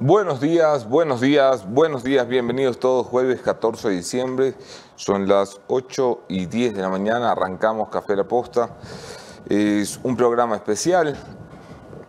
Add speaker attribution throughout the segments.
Speaker 1: Buenos días, buenos días, buenos días, bienvenidos todos. Jueves 14 de diciembre, son las 8 y 10 de la mañana, arrancamos Café La Posta. Es un programa especial.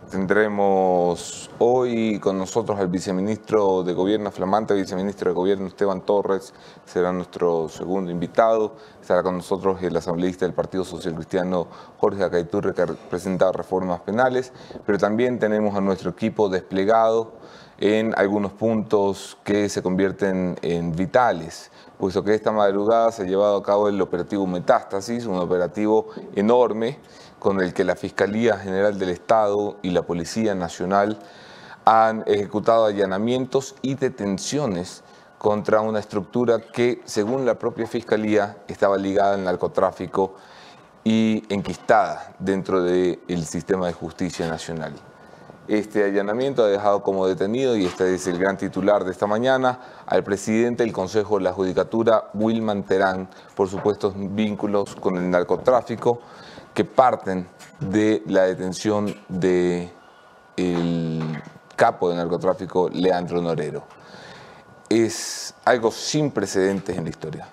Speaker 1: Tendremos hoy con nosotros al viceministro de Gobierno, flamante viceministro de Gobierno Esteban Torres, será nuestro segundo invitado. Estará con nosotros el asambleísta del Partido Social Cristiano Jorge Acaiturre, que ha reformas penales, pero también tenemos a nuestro equipo desplegado en algunos puntos que se convierten en vitales, puesto que esta madrugada se ha llevado a cabo el operativo Metástasis, un operativo enorme con el que la Fiscalía General del Estado y la Policía Nacional han ejecutado allanamientos y detenciones contra una estructura que, según la propia Fiscalía, estaba ligada al narcotráfico y enquistada dentro del sistema de justicia nacional. Este allanamiento ha dejado como detenido, y este es el gran titular de esta mañana, al presidente del Consejo de la Judicatura, Wilman Terán, por supuestos vínculos con el narcotráfico que parten de la detención del capo de narcotráfico, Leandro Norero. Es algo sin precedentes en la historia,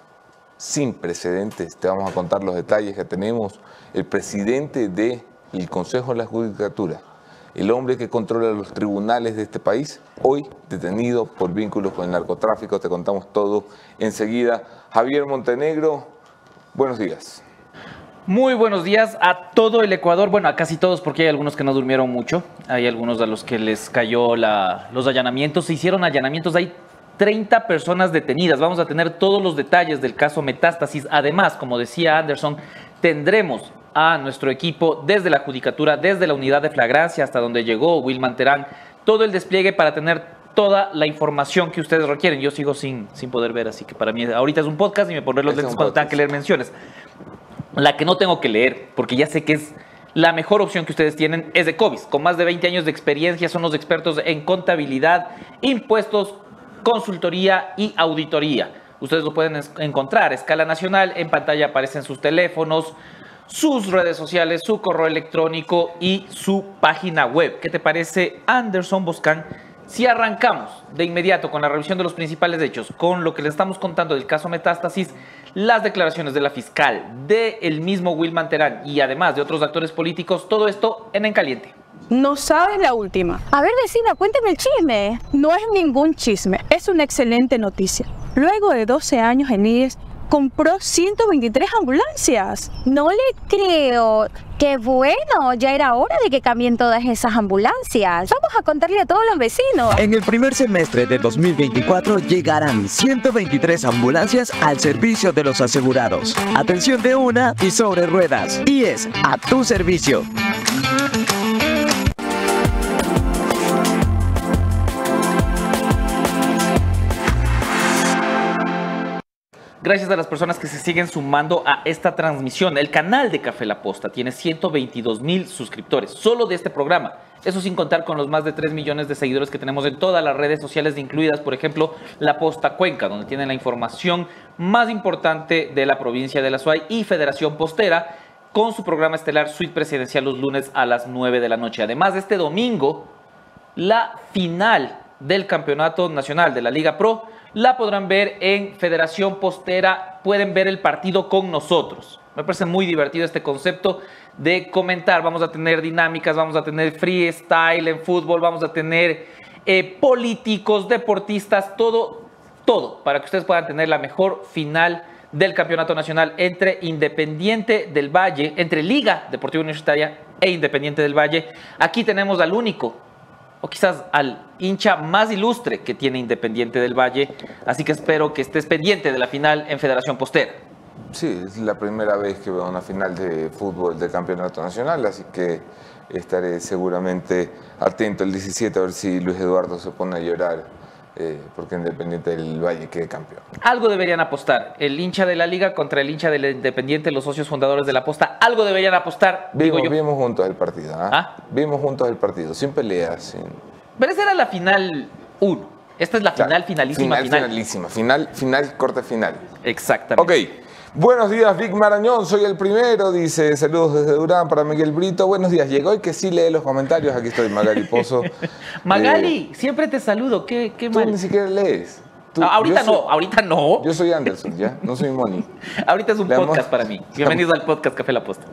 Speaker 1: sin precedentes. Te vamos a contar los detalles que tenemos. El presidente del Consejo de la Judicatura el hombre que controla los tribunales de este país, hoy detenido por vínculos con el narcotráfico. Te contamos todo enseguida. Javier Montenegro, buenos días.
Speaker 2: Muy buenos días a todo el Ecuador, bueno, a casi todos porque hay algunos que no durmieron mucho, hay algunos a los que les cayó los allanamientos, se hicieron allanamientos, hay 30 personas detenidas, vamos a tener todos los detalles del caso Metástasis, además, como decía Anderson, tendremos a nuestro equipo desde la Judicatura, desde la unidad de flagrancia hasta donde llegó Wilman Terán, todo el despliegue para tener toda la información que ustedes requieren. Yo sigo sin, sin poder ver, así que para mí ahorita es un podcast y me pondré los lentes cuando tenga que leer menciones. La que no tengo que leer, porque ya sé que es la mejor opción que ustedes tienen, es de COVID. Con más de 20 años de experiencia, son los expertos en contabilidad, impuestos, consultoría y auditoría. Ustedes lo pueden encontrar a escala nacional, en pantalla aparecen sus teléfonos, sus redes sociales, su correo electrónico y su página web. ¿Qué te parece, Anderson Boscan? Si arrancamos de inmediato con la revisión de los principales hechos, con lo que le estamos contando del caso Metástasis, las declaraciones de la fiscal, de el mismo Wilman Terán y además de otros actores políticos, todo esto en En Caliente.
Speaker 3: No sabes la última.
Speaker 4: A ver, vecina, cuénteme el chisme.
Speaker 3: No es ningún chisme, es una excelente noticia. Luego de 12 años en IES, compró 123 ambulancias.
Speaker 4: No le creo. Qué bueno, ya era hora de que cambien todas esas ambulancias. Vamos a contarle a todos los vecinos.
Speaker 5: En el primer semestre de 2024 llegarán 123 ambulancias al servicio de los asegurados. Atención de una y sobre ruedas. Y es a tu servicio.
Speaker 2: Gracias a las personas que se siguen sumando a esta transmisión. El canal de Café La Posta tiene 122 mil suscriptores solo de este programa. Eso sin contar con los más de 3 millones de seguidores que tenemos en todas las redes sociales, incluidas, por ejemplo, La Posta Cuenca, donde tienen la información más importante de la provincia de La Suay y Federación Postera, con su programa estelar Suite Presidencial los lunes a las 9 de la noche. Además, este domingo, la final del Campeonato Nacional de la Liga Pro la podrán ver en Federación Postera, pueden ver el partido con nosotros. Me parece muy divertido este concepto de comentar. Vamos a tener dinámicas, vamos a tener freestyle en fútbol, vamos a tener eh, políticos, deportistas, todo, todo, para que ustedes puedan tener la mejor final del Campeonato Nacional entre Independiente del Valle, entre Liga Deportiva Universitaria e Independiente del Valle. Aquí tenemos al único o quizás al hincha más ilustre que tiene Independiente del Valle. Así que espero que estés pendiente de la final en Federación Postera.
Speaker 1: Sí, es la primera vez que veo una final de fútbol del Campeonato Nacional, así que estaré seguramente atento el 17 a ver si Luis Eduardo se pone a llorar eh, porque Independiente del Valle quede campeón.
Speaker 2: Algo deberían apostar. El hincha de la liga contra el hincha del Independiente, los socios fundadores de la aposta. Algo deberían apostar.
Speaker 1: Vimos, vimos juntos el partido. ¿ah? ¿Ah? Vimos juntos el partido, sin peleas. Sin...
Speaker 2: Pero esa era la final 1. Esta es la final, finalísima.
Speaker 1: Final, finalísima. Final, final, corte final.
Speaker 2: Exactamente.
Speaker 1: Ok. Buenos días, Vic Marañón, soy el primero, dice, saludos desde Durán para Miguel Brito. Buenos días, llegó y que sí lee los comentarios, aquí estoy, Magali Pozo.
Speaker 2: Magali, siempre te saludo, qué, qué
Speaker 1: Eh, Tú
Speaker 2: mal.
Speaker 1: ni siquiera lees. Tú-
Speaker 2: Ah, ahorita
Speaker 1: soy-
Speaker 2: no, ahorita no.
Speaker 1: Yo soy Anderson, ¿ya? No soy Moni.
Speaker 2: Ahorita es un podcast para mí. Bienvenidos al podcast Café La Posta.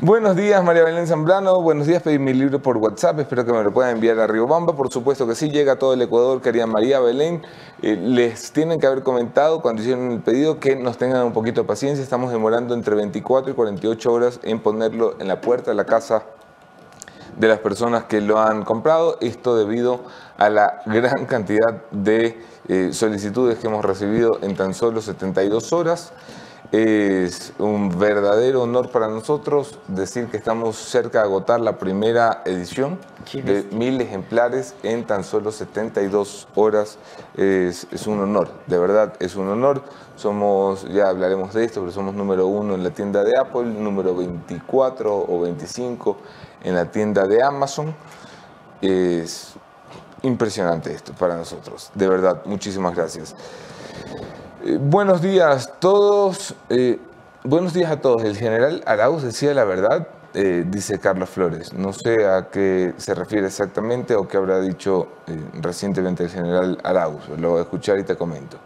Speaker 1: Buenos días, María Belén Zambrano. Buenos días, pedí mi libro por WhatsApp. Espero que me lo puedan enviar a Riobamba. Por supuesto que sí, llega a todo el Ecuador, querida María Belén. Eh, les tienen que haber comentado cuando hicieron el pedido que nos tengan un poquito de paciencia. Estamos demorando entre 24 y 48 horas en ponerlo en la puerta de la casa de las personas que lo han comprado. Esto debido a la gran cantidad de eh, solicitudes que hemos recibido en tan solo 72 horas. Es un verdadero honor para nosotros decir que estamos cerca de agotar la primera edición de mil ejemplares en tan solo 72 horas. Es, es un honor, de verdad es un honor. Somos, ya hablaremos de esto, pero somos número uno en la tienda de Apple, número 24 o 25 en la tienda de Amazon. Es impresionante esto para nosotros, de verdad, muchísimas gracias. Eh, buenos días todos. eh, buenos días a todos. El general Arauz decía la verdad, eh, dice Carlos Flores. No sé a qué se refiere exactamente o qué habrá dicho recientemente el general Arauz. Lo voy a escuchar y te comento.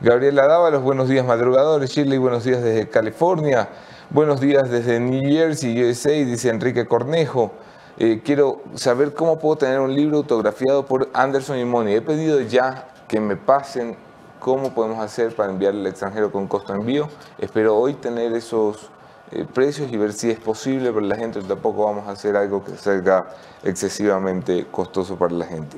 Speaker 1: Gabriela Dávalos, buenos días madrugadores. Shirley, buenos días desde California. Buenos días desde New Jersey, USA, dice Enrique Cornejo. Eh, quiero saber cómo puedo tener un libro autografiado por Anderson y Moni. He pedido ya que me pasen cómo podemos hacer para enviarle al extranjero con costo de envío. Espero hoy tener esos eh, precios y ver si es posible, pero la gente tampoco vamos a hacer algo que sea excesivamente costoso para la gente.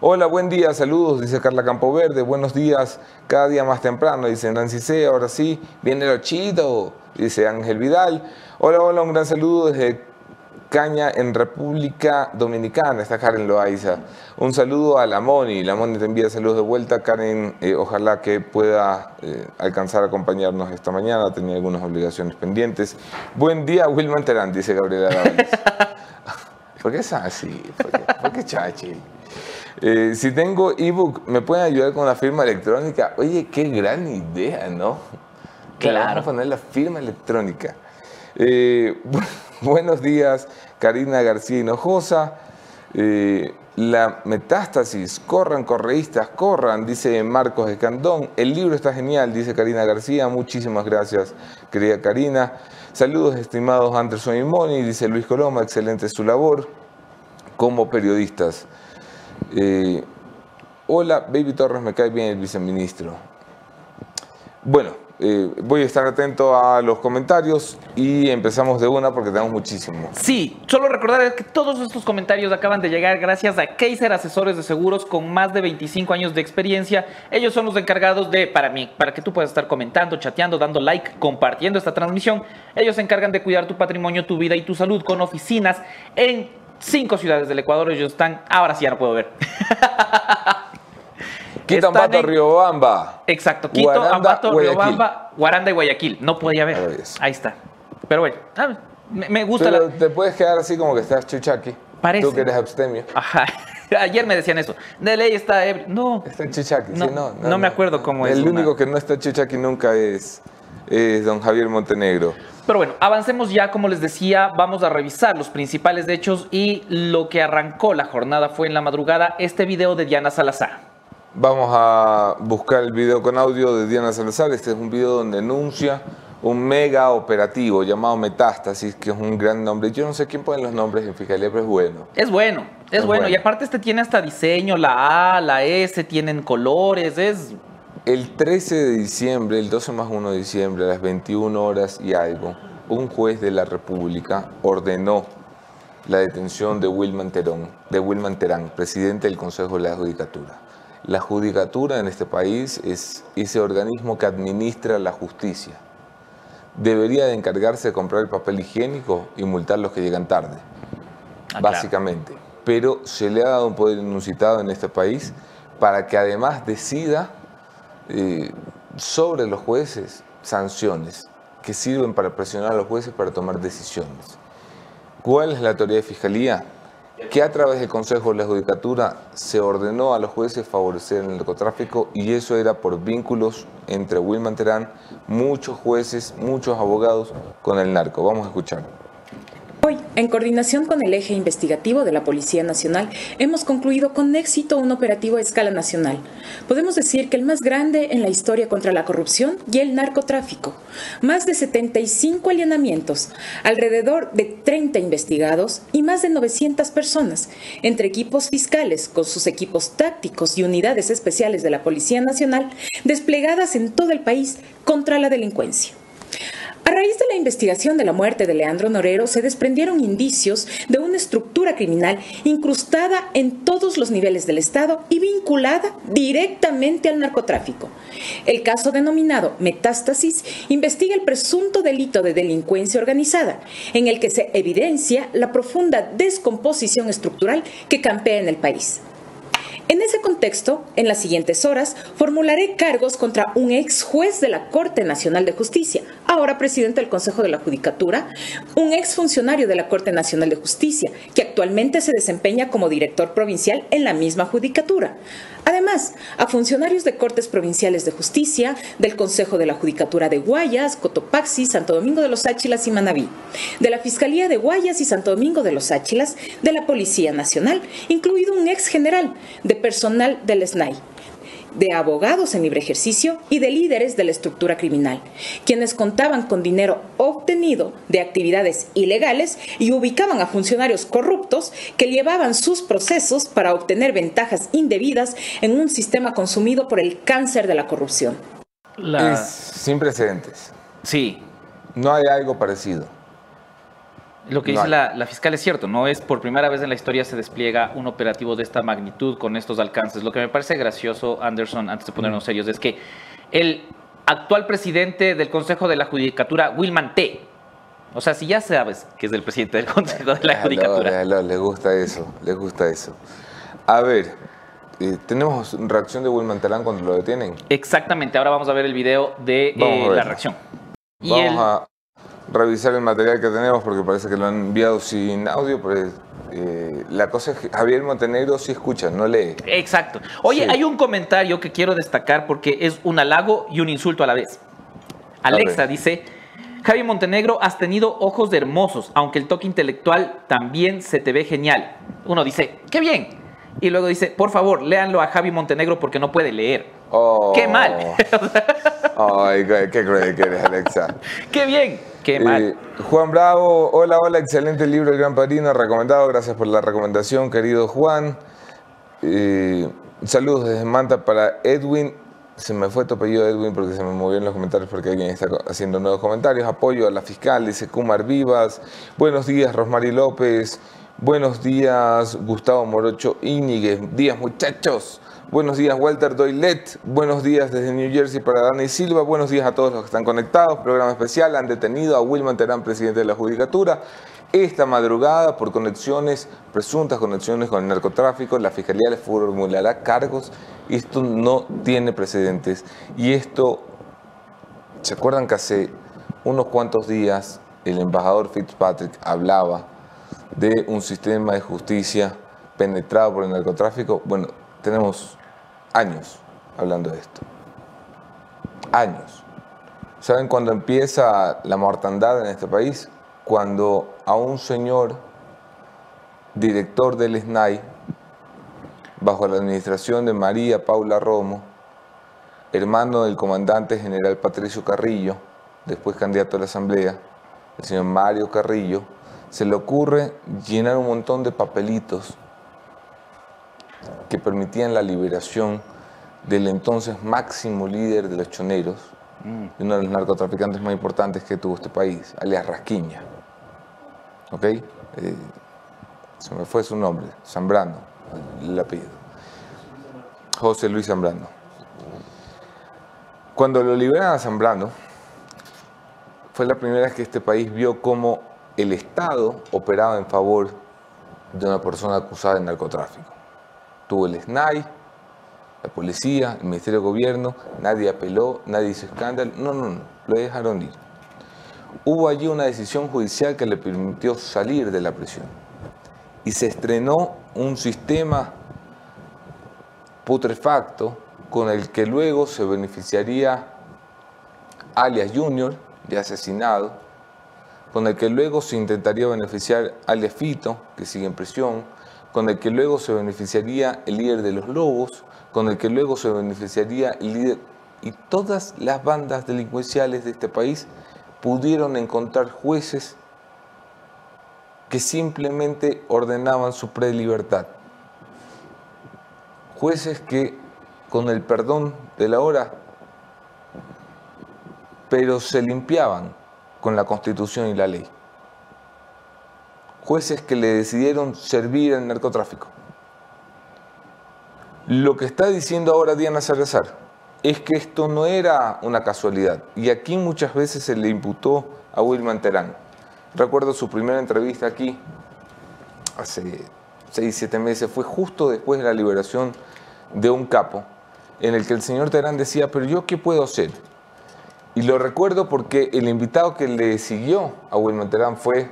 Speaker 1: Hola, buen día, saludos, dice Carla Campoverde. Buenos días, cada día más temprano, dice Nancy C. Ahora sí, viene el chito, dice Ángel Vidal. Hola, hola, un gran saludo desde Caña en República Dominicana, está Karen Loaiza. Un saludo a la Moni, la Moni te envía saludos de vuelta. Karen, eh, ojalá que pueda eh, alcanzar a acompañarnos esta mañana, tenía algunas obligaciones pendientes. Buen día, Wilman Terán, dice Gabriela Dávalos. ¿Por qué es así? ¿Por qué, ¿Por qué chachi? Eh, si tengo ebook, ¿me pueden ayudar con la firma electrónica? Oye, qué gran idea, ¿no?
Speaker 2: Claro.
Speaker 1: Vamos a poner la firma electrónica. Eh, bu- buenos días, Karina García Hinojosa. Eh, la metástasis, corran, correístas, corran, dice Marcos Escandón. El libro está genial, dice Karina García. Muchísimas gracias, querida Karina. Saludos, estimados Anderson y Moni, dice Luis Coloma. Excelente su labor como periodistas. Eh, hola, Baby Torres, me cae bien el viceministro. Bueno, eh, voy a estar atento a los comentarios y empezamos de una porque tenemos muchísimo.
Speaker 2: Sí, solo recordar que todos estos comentarios acaban de llegar gracias a Kaiser Asesores de Seguros con más de 25 años de experiencia. Ellos son los encargados de, para mí, para que tú puedas estar comentando, chateando, dando like, compartiendo esta transmisión. Ellos se encargan de cuidar tu patrimonio, tu vida y tu salud con oficinas en cinco ciudades del Ecuador. Ellos están, ahora sí ya no puedo ver.
Speaker 1: Quito
Speaker 2: Están
Speaker 1: Ambato,
Speaker 2: en-
Speaker 1: Riobamba.
Speaker 2: Exacto, Quito,
Speaker 1: Guaranda,
Speaker 2: Ambato,
Speaker 1: Guayaquil.
Speaker 2: Riobamba, Guaranda y Guayaquil. No podía ver.
Speaker 1: Ahí es.
Speaker 2: Ahí está. Pero bueno, ah, me, me gusta
Speaker 1: Pero
Speaker 2: la...
Speaker 1: te puedes quedar así como que estás chuchaqui.
Speaker 2: Parece.
Speaker 1: Tú que eres abstemio.
Speaker 2: Ajá. Ayer me decían eso. De ley está ebrio. No.
Speaker 1: Está chuchaqui,
Speaker 2: No,
Speaker 1: sí, no.
Speaker 2: no me acuerdo cómo es
Speaker 1: El
Speaker 2: una-
Speaker 1: único que no está chuchaqui nunca es, es don Javier Montenegro.
Speaker 2: Pero bueno, avancemos ya, como les decía, vamos a revisar los principales hechos y lo que arrancó la jornada fue en la madrugada este video de Diana Salazar.
Speaker 1: Vamos a buscar el video con audio de Diana Salazar. Este es un video donde anuncia un mega operativo llamado Metástasis, que es un gran nombre. Yo no sé quién pone los nombres en Fiscalía, pero es bueno.
Speaker 2: Es bueno, es,
Speaker 1: Es
Speaker 2: bueno.
Speaker 1: bueno.
Speaker 2: Y aparte este tiene hasta diseño, la A, la S, tienen colores, es...
Speaker 1: El 13 de diciembre, el 12 más 1 de diciembre, a las 21 horas y algo, un juez de la República ordenó la detención de Wilman Terán, de Wilman Terán, presidente del Consejo de la Judicatura. La judicatura en este país es ese organismo que administra la justicia. Debería de encargarse de comprar el papel higiénico y multar a los que llegan tarde
Speaker 2: Ah, claro.
Speaker 1: básicamente. Pero se le ha dado un poder inusitado en este país para que además decida eh, sobre los jueces sanciones que sirven para presionar a los jueces para tomar decisiones. ¿Cuál es la teoría de fiscalía? Que a través del Consejo de la Judicatura se ordenó a los jueces favorecer el narcotráfico y eso era por vínculos entre Wilman Terán, muchos jueces, muchos abogados con el narco. Vamos a escuchar.
Speaker 6: Hoy, en coordinación con el eje investigativo de la Policía Nacional, hemos concluido con éxito un operativo a escala nacional. Podemos decir que el más grande en la historia contra la corrupción y el narcotráfico. Más de 75 allanamientos, alrededor de 30 investigados y más de 900 personas, entre equipos fiscales con sus equipos tácticos y unidades especiales de la Policía Nacional, desplegadas en todo el país contra la delincuencia. A raíz de la investigación de la muerte de Leandro Norero se desprendieron indicios de una estructura criminal incrustada en todos los niveles del Estado y vinculada directamente al narcotráfico. El caso denominado Metástasis investiga el presunto delito de delincuencia organizada, en el que se evidencia la profunda descomposición estructural que campea en el país. En ese contexto, en las siguientes horas, formularé cargos contra un ex juez de la Corte Nacional de Justicia, ahora presidente del Consejo de la Judicatura, un ex funcionario de la Corte Nacional de Justicia, que actualmente se desempeña como director provincial en la misma Judicatura. Además, a funcionarios de Cortes Provinciales de Justicia, del Consejo de la Judicatura de Guayas, Cotopaxi, Santo Domingo de los Áchilas y Manabí, de la Fiscalía de Guayas y Santo Domingo de los Áchilas, de la Policía Nacional, incluido un ex general, de personal del SNAI de abogados en libre ejercicio y de líderes de la estructura criminal, quienes contaban con dinero obtenido de actividades ilegales y ubicaban a funcionarios corruptos que llevaban sus procesos para obtener ventajas indebidas en un sistema consumido por el cáncer de la corrupción.
Speaker 1: Es sin precedentes.
Speaker 2: Sí.
Speaker 1: No hay algo parecido.
Speaker 2: Lo que dice la, la fiscal es cierto, no es por primera vez en la historia se despliega un operativo de esta magnitud con estos alcances. Lo que me parece gracioso, Anderson, antes de ponernos serios, es que el actual presidente del Consejo de la Judicatura, Wilman T., o sea, si ya sabes que es el presidente del Consejo de la
Speaker 1: Déjalo,
Speaker 2: Judicatura.
Speaker 1: le gusta eso, le gusta eso. A ver, eh, ¿tenemos reacción de Wilman Terán cuando lo detienen?
Speaker 2: Exactamente, ahora vamos a ver el video de eh, la reacción. Y
Speaker 1: Vamos
Speaker 2: el-
Speaker 1: a revisar el material que tenemos porque parece que lo han enviado sin audio, pero eh, la cosa es que Javier Montenegro sí escucha, no lee.
Speaker 2: Exacto. Oye,
Speaker 1: Sí.
Speaker 2: hay un comentario que quiero destacar porque es un halago y un insulto a la vez. Alexa dice, Javi Montenegro, has tenido ojos de hermosos, aunque el toque intelectual también se te ve genial. Uno dice, qué bien. Y luego dice, por favor, léanlo a Javi Montenegro porque no puede leer.
Speaker 1: Oh.
Speaker 2: Qué mal.
Speaker 1: Ay, qué, qué cruel que eres, Alexa.
Speaker 2: qué bien. Qué mal.
Speaker 1: Eh, Juan Bravo, hola, hola, excelente libro El Gran Padrino, recomendado, gracias por la recomendación, querido Juan. Eh, saludos desde Manta para Edwin. Se me fue tu apellido Edwin porque se me movió en los comentarios porque alguien está haciendo nuevos comentarios. Apoyo a la fiscal, dice Kumar Vivas. Buenos días, Rosmary López. Buenos días, Gustavo Morocho Íñiguez. Días, muchachos. Buenos días, Walter Doylet. Buenos días desde New Jersey para Dani Silva. Buenos días a todos los que están conectados. Programa especial. Han detenido a Wilman Terán, presidente de la Judicatura. Esta madrugada, por conexiones, presuntas conexiones con el narcotráfico, la Fiscalía le formulará cargos. Esto no tiene precedentes. Y esto, ¿se acuerdan que hace unos cuantos días el embajador Fitzpatrick hablaba de un sistema de justicia penetrado por el narcotráfico? Bueno, tenemos años hablando de esto. Años. ¿Saben cuándo empieza la mortandad en este país? Cuando a un señor director del SNAI, bajo la administración de María Paula Romo, hermano del comandante general Patricio Carrillo, después candidato a la Asamblea, el señor Mario Carrillo, se le ocurre llenar un montón de papelitos que permitían la liberación del entonces máximo líder de los choneros, y uno de los narcotraficantes más importantes que tuvo este país, alias Rasquiña. ¿Ok? Eh, se me fue su nombre, Zambrano, el apellido. José Luis Zambrano. Cuando lo liberan a Zambrano, fue la primera vez que este país vio cómo el Estado operaba en favor de una persona acusada de narcotráfico. Tuvo el SNAI, la policía, el Ministerio de Gobierno, nadie apeló, nadie hizo escándalo, no, no, no, lo dejaron ir. Hubo allí una decisión judicial que le permitió salir de la prisión. y se estrenó un sistema putrefacto con el que luego se beneficiaría alias Junior de asesinado, con el que luego se intentaría beneficiar alias Fito, que sigue en prisión, con el que luego se beneficiaría el líder de los Lobos, con el que luego se beneficiaría el líder... Y todas las bandas delincuenciales de este país pudieron encontrar jueces que simplemente ordenaban su prelibertad. Jueces que, con el perdón de la hora, pero se limpiaban con la constitución y la ley. Jueces que le decidieron servir al narcotráfico. Lo que está diciendo ahora Diana Salazar es que esto no era una casualidad. Y aquí muchas veces se le imputó a Wilman Terán. Recuerdo su primera entrevista aquí, hace seis, siete meses, fue justo después de la liberación de un capo, en el que el señor Terán decía, pero yo qué puedo hacer? Y lo recuerdo porque el invitado que le siguió a Wilman Terán fue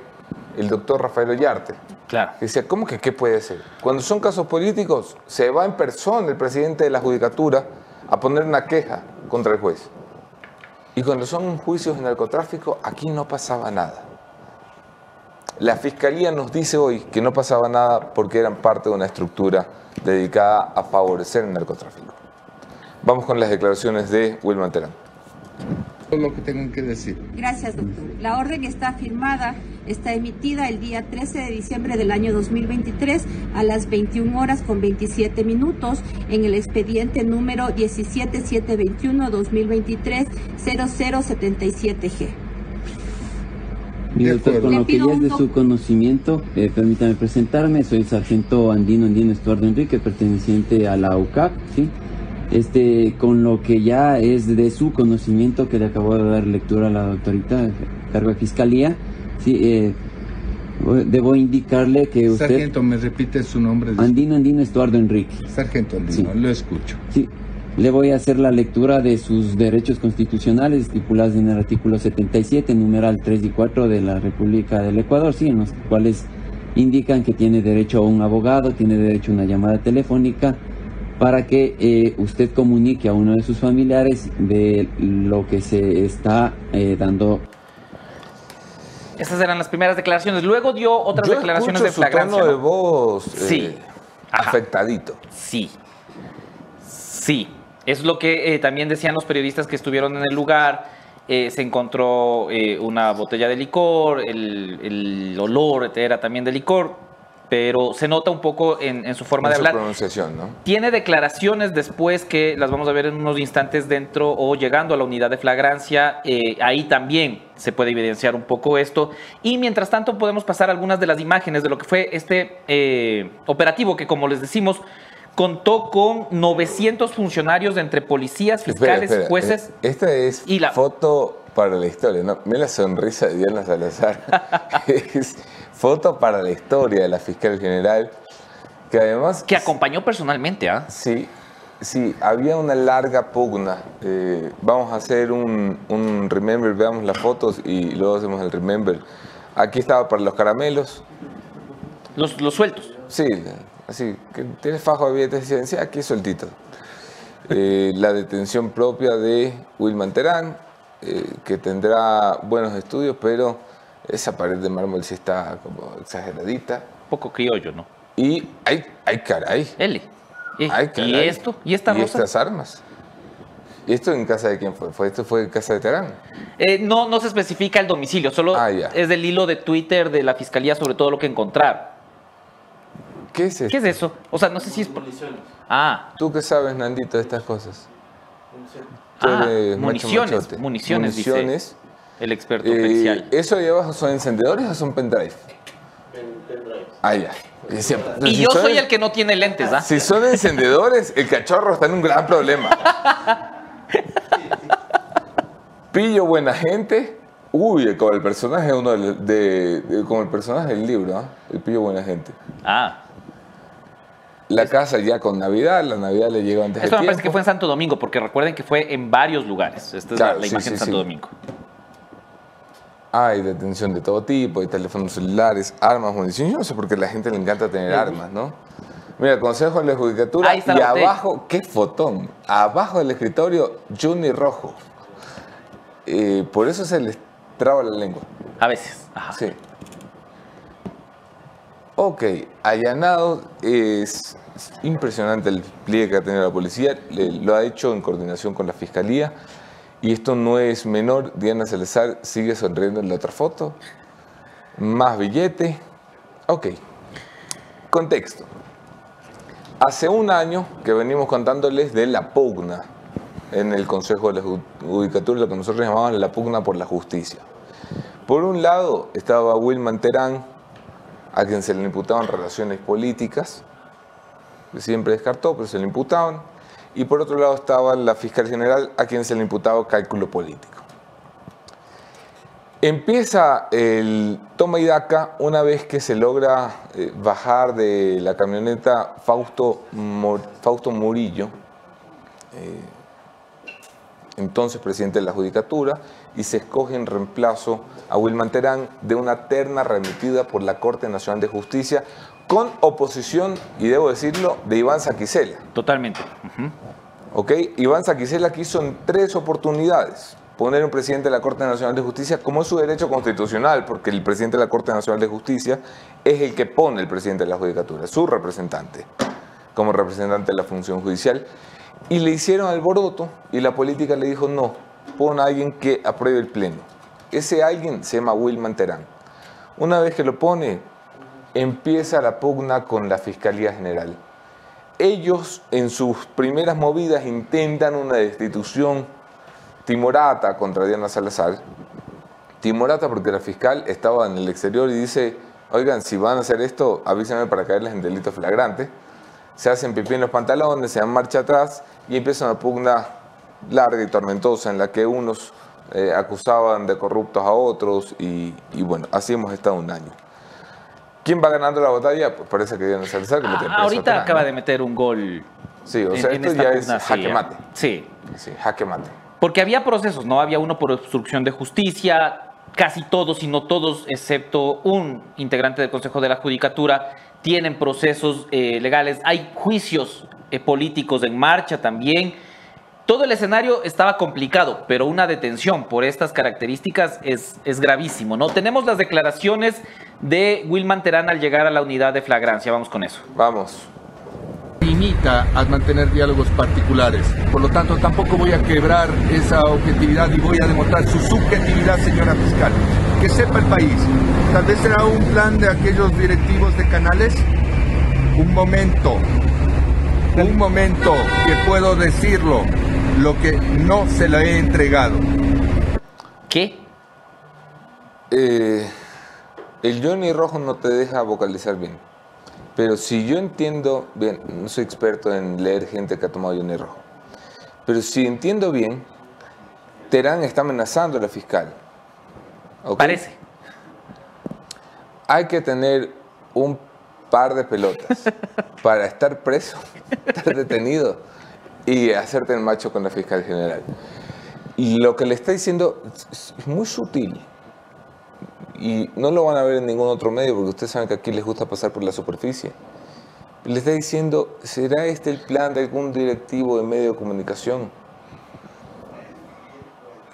Speaker 1: el doctor Rafael Ollarte.
Speaker 2: Claro.
Speaker 1: Decía, ¿cómo que qué puede ser? Cuando son casos políticos, se va en persona el presidente de la judicatura a poner una queja contra el juez. Y cuando son juicios de narcotráfico, aquí no pasaba nada. La fiscalía nos dice hoy que no pasaba nada porque eran parte de una estructura dedicada a favorecer el narcotráfico. Vamos con las declaraciones de Wilman Terán
Speaker 7: lo que tengan que decir.
Speaker 8: Gracias, doctor. La orden está firmada, está emitida el día 13 de diciembre del año 2023 a las 21 horas con 27 minutos en el expediente número 17721-2023-0077G.
Speaker 9: Mi doctor, con lo que ya es de su conocimiento, eh, permítame presentarme, soy el sargento Andino Andino Estuardo Enrique, perteneciente a la UCAP, ¿sí? este, con lo que ya es de su conocimiento que le acabo de dar lectura a la doctorita, cargo de fiscalía, sí, eh, debo indicarle que usted...
Speaker 7: Sargento, ¿me repite su nombre?
Speaker 9: Andino Andino Estuardo Enrique.
Speaker 7: Sargento Andino, lo escucho.
Speaker 9: Sí, le voy a hacer la lectura de sus derechos constitucionales estipulados en el artículo 77, numeral 3 y 4 de la República del Ecuador, sí, en los cuales indican que tiene derecho a un abogado, tiene derecho a una llamada telefónica, para que eh, usted comunique a uno de sus familiares de lo que se está eh, dando.
Speaker 2: Esas eran las primeras declaraciones. Luego dio otras
Speaker 1: Yo
Speaker 2: declaraciones de flagrancia.
Speaker 1: Su tono
Speaker 2: ¿no?
Speaker 1: de voz eh,
Speaker 2: Sí. Ajá.
Speaker 1: afectadito.
Speaker 2: Sí. Sí. Es lo que eh, también decían los periodistas que estuvieron en el lugar. Eh, se encontró una botella de licor, el, el olor era también de licor, pero se nota un poco en, en su forma
Speaker 1: en
Speaker 2: de
Speaker 1: su
Speaker 2: hablar.
Speaker 1: pronunciación, ¿no?
Speaker 2: Tiene declaraciones después que las vamos a ver en unos instantes dentro o llegando a la unidad de flagrancia. eh, ahí también se puede evidenciar un poco esto. Y mientras tanto podemos pasar algunas de las imágenes de lo que fue este eh, operativo que, como les decimos, contó con 900 funcionarios entre policías, fiscales,
Speaker 1: Espera, espera.
Speaker 2: jueces.
Speaker 1: Eh, Esta es
Speaker 2: y la-
Speaker 1: foto para la historia, ¿no? Mira la sonrisa de Diana Salazar. es foto para la historia de la fiscal general, que además...
Speaker 2: que acompañó personalmente, ¿ah?
Speaker 1: Sí, sí, había una larga pugna. Eh, vamos a hacer un, un remember, veamos las fotos y luego hacemos el remember. Aquí estaba para los caramelos.
Speaker 2: Los, los sueltos.
Speaker 1: Sí, así, que tienes fajo de billetes de ciencia, aquí sueltito. Eh, la detención propia de Wilman Terán, eh, que tendrá buenos estudios, pero esa pared de mármol sí está como exageradita.
Speaker 2: Poco criollo, ¿no?
Speaker 1: Y hay, hay caray.
Speaker 2: L. ¿Y,
Speaker 1: Ay,
Speaker 2: ¿y esto? ¿Y esta rosa?
Speaker 1: estas armas? ¿Y esto en casa de quién fue? ¿Fue esto fue en casa de Terán?
Speaker 2: Eh, no, no se especifica el domicilio, solo
Speaker 1: Ah,
Speaker 2: es del hilo de Twitter de la fiscalía sobre todo lo que encontraron.
Speaker 1: ¿Qué es esto?
Speaker 2: ¿Qué es eso? O sea, no sé si es. por- Ah,
Speaker 1: ¿Tú qué sabes, Nandito, de estas cosas? Tú
Speaker 2: ah,
Speaker 1: macho
Speaker 2: municiones,
Speaker 1: machote.
Speaker 2: municiones, dice
Speaker 1: Municiones.
Speaker 2: El experto
Speaker 1: Eh. ¿Eso abajo son encendedores o son pendrive? Ah, ya. Y si
Speaker 2: yo
Speaker 1: son
Speaker 2: soy el que no tiene lentes, ¿ah?
Speaker 1: Si son encendedores, el cachorro está en un gran problema. Pillo buena gente. Uy, como el personaje uno del- de, de- como el personaje del libro, ¿ah? El pillo buena gente.
Speaker 2: Ah,
Speaker 1: La casa ya con Navidad, la Navidad le llegó antes
Speaker 2: esto
Speaker 1: de
Speaker 2: me parece que fue en Santo Domingo, porque recuerden que fue en varios lugares. Esta es
Speaker 1: Claro,
Speaker 2: la, la
Speaker 1: sí,
Speaker 2: imagen
Speaker 1: sí,
Speaker 2: de Santo
Speaker 1: sí.
Speaker 2: Domingo.
Speaker 1: Hay detención de todo tipo, hay teléfonos celulares, armas, munición. Yo no sé por qué a la gente le encanta tener armas, ¿no? Mira, consejo de la judicatura
Speaker 2: Ahí está
Speaker 1: y abajo, qué fotón, abajo del escritorio, Juni Rojo. Eh, por eso se les traba la lengua.
Speaker 2: A veces. Ajá.
Speaker 1: Sí. Ok, allanado es impresionante el pliegue que ha tenido la policía, le- lo ha hecho en coordinación con la fiscalía y esto no es menor. Diana Salazar sigue sonriendo en la otra foto. Más billete. Ok. Contexto. Hace un año que venimos contándoles de la pugna en el Consejo de la Ju- Judicatura, lo que nosotros llamábamos la pugna por la justicia. Por un lado estaba Wilman Terán, a quien se le imputaban relaciones políticas, que siempre descartó, pero se le imputaban. Y por otro lado estaba la fiscal general, a quien se le imputaba cálculo político. Empieza el toma y daca una vez que se logra eh, bajar de la camioneta Fausto, Fausto Murillo, eh, entonces presidente de la Judicatura, y se escoge en reemplazo a Wilman Terán de una terna remitida por la Corte Nacional de Justicia con oposición, y debo decirlo, de Iván Saquicela.
Speaker 2: Totalmente. Ujú.
Speaker 1: ¿ok? Iván Saquicela quiso en tres oportunidades poner un presidente de la Corte Nacional de Justicia como es su derecho constitucional, porque el presidente de la Corte Nacional de Justicia es el que pone el presidente de la Judicatura, su representante, como representante de la función judicial. Y le hicieron alboroto y la política le dijo, no, pon a alguien que apruebe el pleno. Ese alguien se llama Wilman Terán. Una vez que lo pone, empieza la pugna con la Fiscalía General ellos en sus primeras movidas intentan una destitución timorata contra Diana Salazar. Timorata porque la fiscal estaba en el exterior y dice, oigan, si van a hacer esto, avísenme para caerles en delito flagrante. Se hacen pipí en los pantalones, se dan marcha atrás y empieza una pugna larga y tormentosa en la que unos eh, acusaban de corruptos a otros y bueno, así hemos estado un año. ¿Quién va ganando la batalla? Pues parece que Diana Salazar. que
Speaker 2: Ah, ahorita acaba
Speaker 1: ¿no?
Speaker 2: de meter un gol.
Speaker 1: Sí, o sea,
Speaker 2: en
Speaker 1: esto ya es
Speaker 2: pugna,
Speaker 1: jaque mate.
Speaker 2: Sí.
Speaker 1: Sí, jaque mate.
Speaker 2: Porque había procesos, ¿no? Había uno por obstrucción de justicia, casi todos, y no todos, excepto un integrante del Consejo de la Judicatura, tienen procesos eh, legales. Hay juicios eh, políticos en marcha también. Todo el escenario estaba complicado, pero una detención por estas características es, es gravísimo, ¿no? Tenemos las declaraciones de Wilman Terán al llegar a la unidad de flagrancia. Vamos con eso.
Speaker 1: Vamos.
Speaker 7: limita a mantener diálogos particulares. Por lo tanto, tampoco voy a quebrar esa objetividad y voy a demostrar su subjetividad, señora fiscal. Que sepa el país, tal vez será un plan de aquellos directivos de canales. Un momento, un momento que puedo decirlo, lo que no se lo he entregado.
Speaker 2: ¿Qué?
Speaker 1: Eh, el Johnny Rojo no te deja vocalizar bien. Pero si yo entiendo bien, no soy experto en leer gente que ha tomado Johnny Rojo. Pero si entiendo bien, Terán está amenazando a la fiscal.
Speaker 2: Parece.
Speaker 1: Hay que tener un par de pelotas para estar preso, estar detenido y hacerte el macho con la fiscal general. Y lo que le está diciendo es muy sutil. Y no lo van a ver en ningún otro medio porque ustedes saben que aquí les gusta pasar por la superficie. Le está diciendo, ¿será este el plan de algún directivo de medio de comunicación?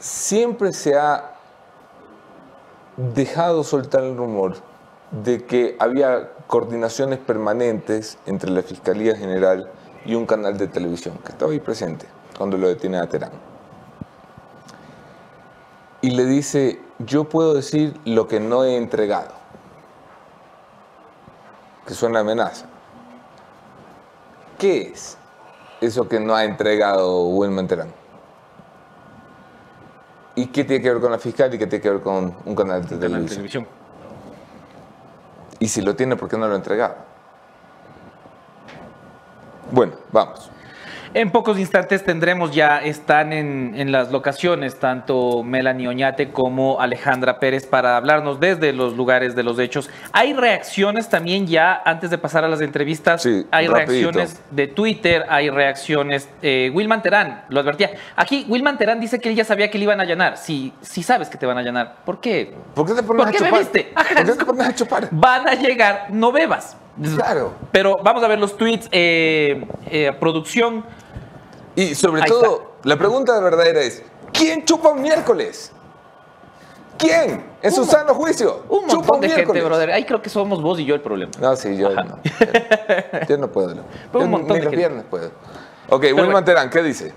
Speaker 1: Siempre se ha dejado soltar el rumor de que había coordinaciones permanentes entre la Fiscalía General y un canal de televisión que estaba ahí presente cuando lo detiene a Terán. Y le dice, yo puedo decir lo que no he entregado, que suena amenaza. ¿Qué es eso que no ha entregado Wilman Terán? ¿Y qué tiene que ver con la fiscal y qué tiene que ver con un canal de televisión. Y si lo tiene, ¿por qué no lo ha entregado? Bueno, vamos.
Speaker 2: En pocos instantes tendremos ya, están en, en, las locaciones, tanto Melanie Oñate como Alejandra Pérez para hablarnos desde los lugares de los hechos. Hay reacciones también ya, antes de pasar a las entrevistas,
Speaker 1: Sí,
Speaker 2: hay
Speaker 1: rapidito.
Speaker 2: reacciones de Twitter, hay reacciones. Eh, Wilman Terán lo advertía. Aquí Wilman Terán dice que él ya sabía que le iban a allanar. Si, si sabes que te van a allanar, ¿por qué?
Speaker 1: ¿Por qué te pones
Speaker 2: ¿Por
Speaker 1: a
Speaker 2: qué
Speaker 1: chupar?
Speaker 2: bebiste? Ajá,
Speaker 1: ¿Por qué
Speaker 2: es
Speaker 1: te pones a chupar?
Speaker 2: Van a llegar, no bebas.
Speaker 1: Claro.
Speaker 2: Pero vamos a ver los tweets. eh, eh, producción.
Speaker 1: Y sobre
Speaker 2: Ahí
Speaker 1: todo, la pregunta verdadera es, ¿quién chupa un miércoles? ¿Quién? En su
Speaker 2: Un-
Speaker 1: sano juicio.
Speaker 2: Un
Speaker 1: chupa
Speaker 2: montón
Speaker 1: un
Speaker 2: de gente,
Speaker 1: miércoles.
Speaker 2: brother. Ahí creo que somos vos y yo el problema.
Speaker 1: No, sí, yo
Speaker 2: Ajá.
Speaker 1: no. Yo no puedo.
Speaker 2: Pero un
Speaker 1: Yo
Speaker 2: montón
Speaker 1: ni
Speaker 2: de
Speaker 1: los
Speaker 2: gente.
Speaker 1: viernes puedo. Ok, Wilman
Speaker 2: bueno.
Speaker 1: Terán, ¿qué dice?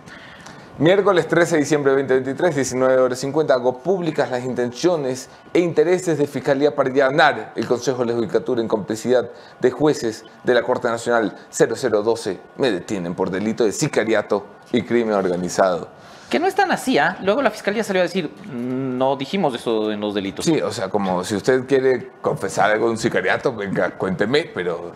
Speaker 1: Miércoles 13 de diciembre de 2023, 19 horas 50, hago públicas las intenciones e intereses de Fiscalía para allanar el Consejo de la Judicatura en complicidad de jueces de la Corte Nacional 0012. Me detienen por delito de sicariato y crimen organizado.
Speaker 2: Que no es tan así, ¿ah? Luego la fiscalía salió a decir, "Mm, no dijimos eso en los delitos.
Speaker 1: Sí, o sea, como si usted quiere confesar algo de un sicariato, venga, cuénteme, pero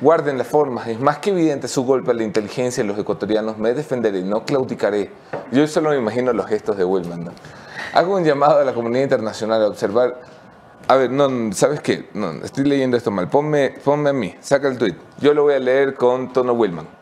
Speaker 1: guarden las formas. Es más que evidente su golpe a la inteligencia de los ecuatorianos. Me defenderé, no claudicaré. Yo solo me imagino los gestos de Wilman. ¿no? Hago un llamado a la comunidad internacional a observar. A ver, no, ¿sabes qué? No, estoy leyendo esto mal. Ponme, ponme a mí, saca el tweet. Yo lo voy a leer con tono Wilman.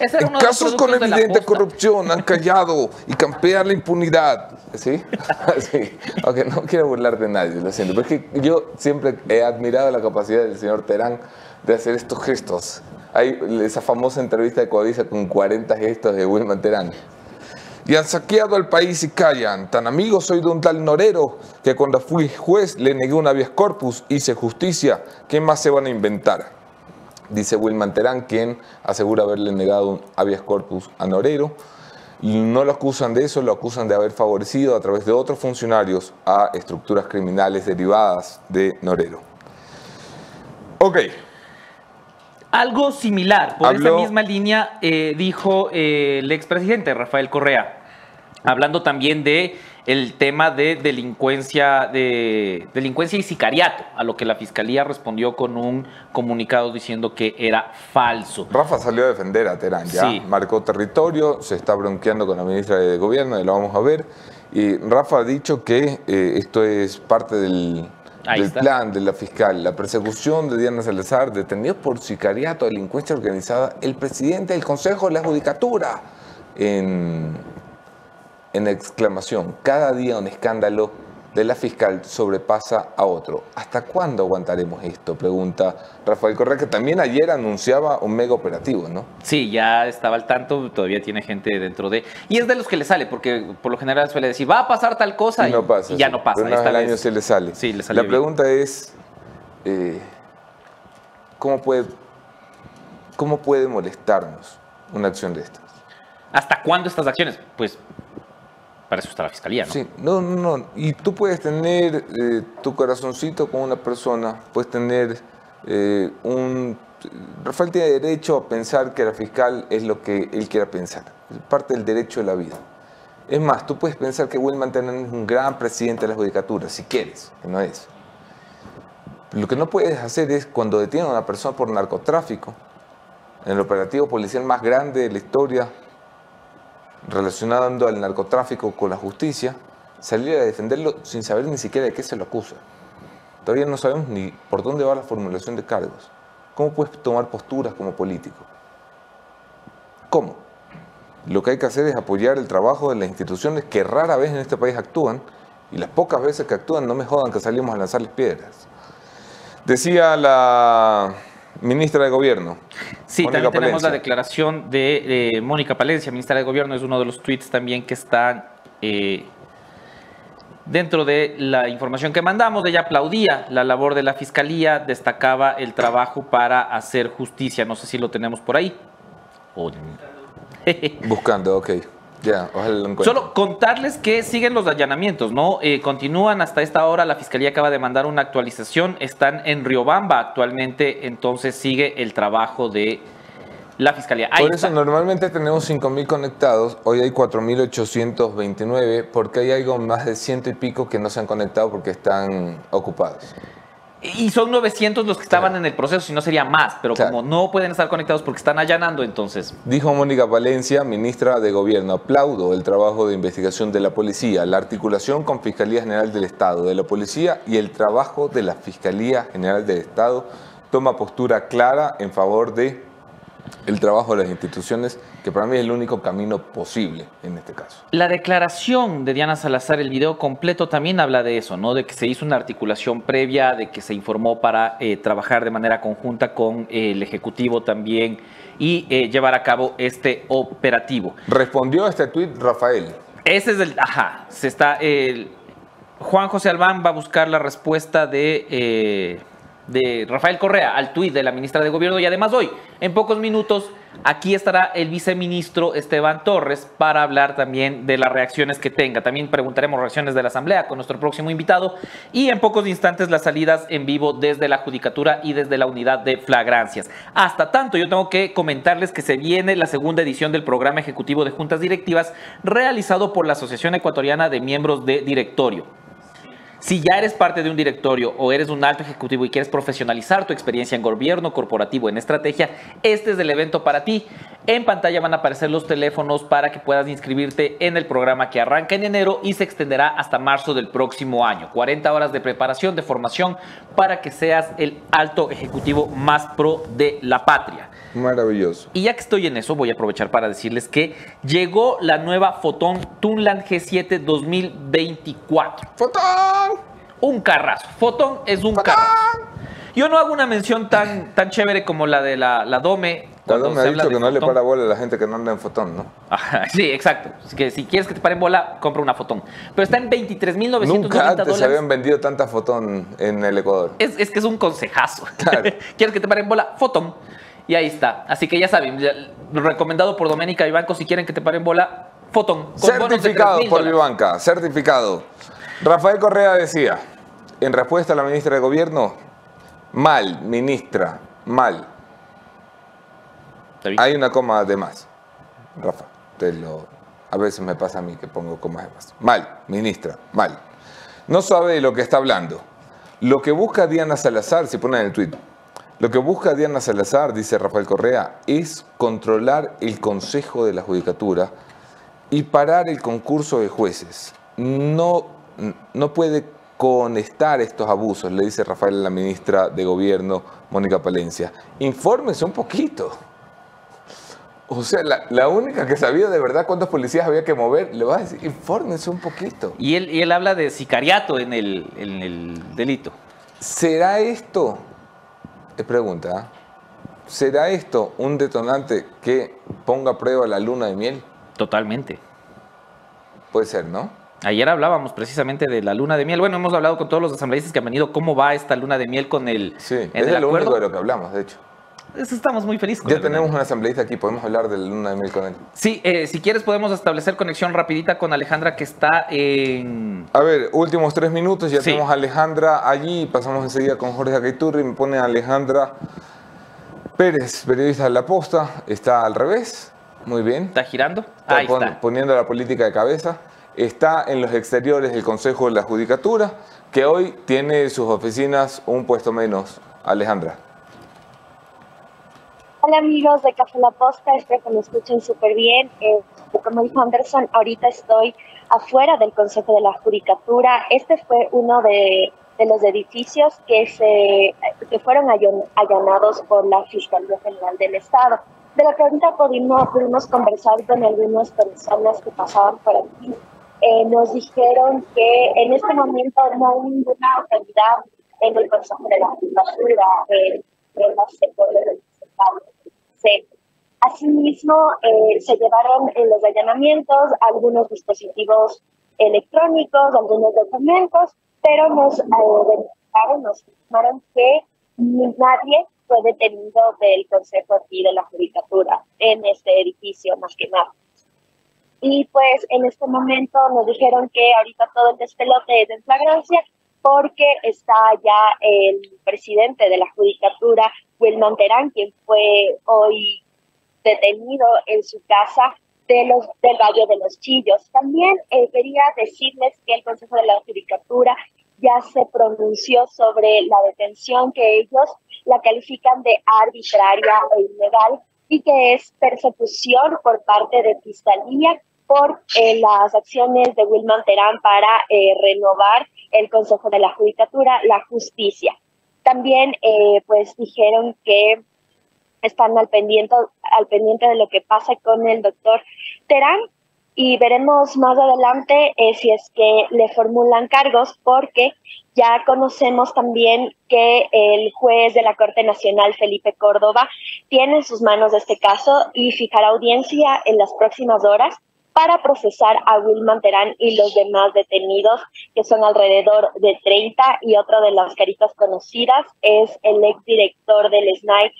Speaker 1: En casos con evidente corrupción han callado y campean la impunidad. ¿Sí? sí. Aunque no quiero burlar de nadie, lo siento. Pero es que yo siempre he admirado la capacidad del señor Terán de hacer estos gestos. Hay esa famosa entrevista de Coavisa con 40 gestos de Wilman Terán. Y han saqueado al país y callan. Tan amigo soy de un tal Norero que cuando fui juez le negué un habeas corpus, hice justicia. ¿Qué más se van a inventar? dice Wilman Terán, quien asegura haberle negado un habeas corpus a Norero. No lo acusan de eso, lo acusan de haber favorecido a través de otros funcionarios a estructuras criminales derivadas de Norero. Ok,
Speaker 2: Algo similar, por
Speaker 1: Habló-
Speaker 2: esa misma línea, eh, dijo eh, el expresidente Rafael Correa, hablando también de el tema de delincuencia, de delincuencia y sicariato, a lo que la fiscalía respondió con un comunicado diciendo que era falso.
Speaker 1: Rafa salió a defender a Terán, ya
Speaker 2: Sí.
Speaker 1: marcó territorio, se está bronqueando con la ministra de Gobierno, y lo vamos a ver. Y Rafa ha dicho que eh, esto es parte del,
Speaker 2: Ahí
Speaker 1: del
Speaker 2: está.
Speaker 1: plan de la fiscal, la persecución de Diana Salazar, detenidos por sicariato, delincuencia organizada, el presidente del Consejo de la Judicatura, en, en exclamación, cada día un escándalo de la fiscal sobrepasa a otro. ¿Hasta cuándo aguantaremos esto? Pregunta Rafael Correa, que también ayer anunciaba un mega operativo, ¿no?
Speaker 2: Sí, ya estaba al tanto, todavía tiene gente dentro de... Y es de los que le sale, porque por lo general suele decir, va a pasar tal cosa y,
Speaker 1: no pasa.
Speaker 2: y ya
Speaker 1: sí.
Speaker 2: no pasa.
Speaker 1: Pero
Speaker 2: Esta
Speaker 1: al año sí le sale.
Speaker 2: Sí, le salió
Speaker 1: La
Speaker 2: bien.
Speaker 1: pregunta es, eh, ¿cómo, puede, ¿cómo puede molestarnos una acción de estas?
Speaker 2: ¿Hasta cuándo estas acciones? Pues para eso está la fiscalía, ¿no?
Speaker 1: Sí, no, no, no. Y tú puedes tener eh, tu corazoncito con una persona, puedes tener eh, un... Rafael tiene derecho a pensar que la fiscal es lo que él quiera pensar. Es parte del derecho de la vida. Es más, tú puedes pensar que Wilman Terán es un gran presidente de la judicatura, si quieres, que no es. Lo que no puedes hacer es cuando detienen a una persona por narcotráfico, en el operativo policial más grande de la historia, relacionando al narcotráfico con la justicia, salir a defenderlo sin saber ni siquiera de qué se lo acusa. Todavía no sabemos ni por dónde va la formulación de cargos. ¿Cómo puedes tomar posturas como político? ¿Cómo? Lo que hay que hacer es apoyar el trabajo de las instituciones que rara vez en este país actúan y las pocas veces que actúan no me jodan que salimos a lanzarles piedras. Decía la ministra de Gobierno.
Speaker 2: Sí,
Speaker 1: Mónica
Speaker 2: también tenemos
Speaker 1: Palencia.
Speaker 2: la declaración de eh, Mónica Palencia, ministra de Gobierno, es uno de los tweets también que están eh, dentro de la información que mandamos. Ella aplaudía la labor de la Fiscalía, destacaba el trabajo para hacer justicia. No sé si lo tenemos por ahí. O-
Speaker 1: Buscando, ok. Ya, ojalá lo encuentre.
Speaker 2: Solo contarles que siguen los allanamientos, ¿no? Eh, continúan hasta esta hora. La fiscalía acaba de mandar una actualización. Están en Riobamba actualmente, entonces sigue el trabajo de la fiscalía. Ahí
Speaker 1: Por eso
Speaker 2: está.
Speaker 1: normalmente tenemos 5.000 conectados, hoy hay 4.829 porque hay algo más de ciento y pico que no se han conectado porque están ocupados.
Speaker 2: Y son 900 los que estaban en el proceso, si no sería más, pero como no pueden estar conectados porque están allanando, entonces.
Speaker 1: Dijo Mónica Valencia, ministra de Gobierno, aplaudo el trabajo de investigación de la policía, la articulación con Fiscalía General del Estado, de la policía y el trabajo de la Fiscalía General del Estado. Toma postura clara en favor de el trabajo de las instituciones, que para mí es el único camino posible en este caso.
Speaker 2: La declaración de Diana Salazar, el video completo también habla de eso, ¿no? De que se hizo una articulación previa, de que se informó para eh, trabajar de manera conjunta con eh, el Ejecutivo también y eh, llevar a cabo este operativo.
Speaker 1: Respondió a este tuit Rafael.
Speaker 2: Ese es el, ajá, se está, Juan José Albán va a buscar la respuesta de de Rafael Correa al tuit de la ministra de Gobierno y además hoy, en pocos minutos, aquí estará el viceministro Esteban Torres para hablar también de las reacciones que tenga. También preguntaremos reacciones de la Asamblea con nuestro próximo invitado y en pocos instantes las salidas en vivo desde la Judicatura y desde la unidad de flagrancias. Hasta tanto, yo tengo que comentarles que se viene la segunda edición del programa ejecutivo de juntas directivas realizado por la Asociación Ecuatoriana de Miembros de Directorio. Si ya eres parte de un directorio o eres un alto ejecutivo y quieres profesionalizar tu experiencia en gobierno corporativo, en estrategia, este es el evento para ti. En pantalla van a aparecer los teléfonos para que puedas inscribirte en el programa que arranca en enero y se extenderá hasta marzo del próximo año. 40 horas de preparación, de formación para que seas el alto ejecutivo más pro de la patria.
Speaker 1: Maravilloso.
Speaker 2: Y ya que estoy en eso, voy a aprovechar para decirles que llegó la nueva Fotón Tunland G7 2024.
Speaker 1: ¡Fotón!
Speaker 2: Un carrazo. Fotón es un carrazo. Yo no hago una mención tan, tan chévere como la de la, la Dome.
Speaker 1: La Dome ha dicho que no le para bola a la gente que no anda en Fotón, ¿no?
Speaker 2: sí, exacto. que si quieres que te paren bola, compra una Fotón. Pero está en 23.990
Speaker 1: Nunca antes se habían vendido tantas Fotón en el Ecuador.
Speaker 2: Es, es que es un consejazo. ¿Quieres que te paren bola? Fotón. Y ahí está. Así que ya saben, recomendado por Doménica Vivanco, si quieren que te paren bola, fotón.
Speaker 1: Certificado por Vivanca, certificado. Rafael Correa decía, en respuesta a la ministra de Gobierno, mal, ministra, mal. Hay una coma de más. Rafa, te lo, a veces me pasa a mí que pongo comas de más. Mal, ministra, mal. No sabe de lo que está hablando. Lo que busca Diana Salazar, si pone en el tweet, lo que busca Diana Salazar, dice Rafael Correa, es controlar el Consejo de la Judicatura y parar el concurso de jueces. No, no puede conectar estos abusos, le dice Rafael a la ministra de Gobierno, Mónica Palencia. Infórmese un poquito. O sea, la, única que sabía de verdad cuántos policías había que mover, le va a decir, infórmese un poquito.
Speaker 2: Y él, y él habla de sicariato en el, en el delito.
Speaker 1: ¿Será esto pregunta, ¿será esto un detonante que ponga a prueba la luna de miel?
Speaker 2: Totalmente.
Speaker 1: Puede ser, ¿no?
Speaker 2: Ayer hablábamos precisamente de la luna de miel. Bueno, hemos hablado con todos los asambleístas que han venido cómo va esta luna de miel con el.
Speaker 1: Sí, es lo único de lo que hablamos, de hecho.
Speaker 2: Estamos muy felices.
Speaker 1: ya tenemos un asambleísta aquí, podemos hablar de la luna de miel con él.
Speaker 2: Sí, eh, si quieres podemos establecer conexión rapidita con Alejandra que está en...
Speaker 1: A ver, últimos tres minutos, ya tenemos a Alejandra allí, pasamos enseguida con Jorge Acaiturri, me pone Alejandra Pérez, periodista de La Posta, está al revés, muy bien.
Speaker 2: ¿Está girando? Ahí está.
Speaker 1: Poniendo la política de cabeza está en los exteriores del Consejo de la Judicatura, que hoy tiene sus oficinas un puesto menos. Alejandra.
Speaker 10: Hola amigos de Café La Posta, espero que me escuchen súper bien. Eh, como dijo Anderson, ahorita estoy afuera del Consejo de la Judicatura. Este fue uno de, los edificios que, se, que fueron allanados por la Fiscalía General del Estado. De lo que ahorita pudimos, pudimos conversar con algunas personas que pasaban por aquí eh, nos dijeron que en este momento no hay ninguna autoridad en el Consejo de la Judicatura, en, en la sector del Asimismo, eh, se llevaron en los allanamientos algunos dispositivos electrónicos, algunos documentos, pero nos eh, verificaron, nos informaron que nadie fue detenido del Consejo aquí de la Judicatura en este edificio, más que nada. Y pues en este momento nos dijeron que ahorita todo el despelote es en flagrancia porque está ya el presidente de la judicatura, Wilman Terán, quien fue hoy detenido en su casa de los, del Valle de los Chillos. También eh, quería decirles que el Consejo de la Judicatura ya se pronunció sobre la detención que ellos la califican de arbitraria e ilegal y que es persecución por parte de Fiscalía por eh, las acciones de Wilman Terán para eh, renovar el Consejo de la Judicatura, la justicia. También eh, pues dijeron que están al pendiente, al pendiente de lo que pasa con el doctor Terán y veremos más adelante eh, si es que le formulan cargos porque ya conocemos también que el juez de la Corte Nacional, Felipe Córdoba, tiene en sus manos este caso y fijará audiencia en las próximas horas para procesar a Wilman Terán y los demás detenidos, que son alrededor de 30, y otro de las caritas conocidas es el exdirector del SNAI,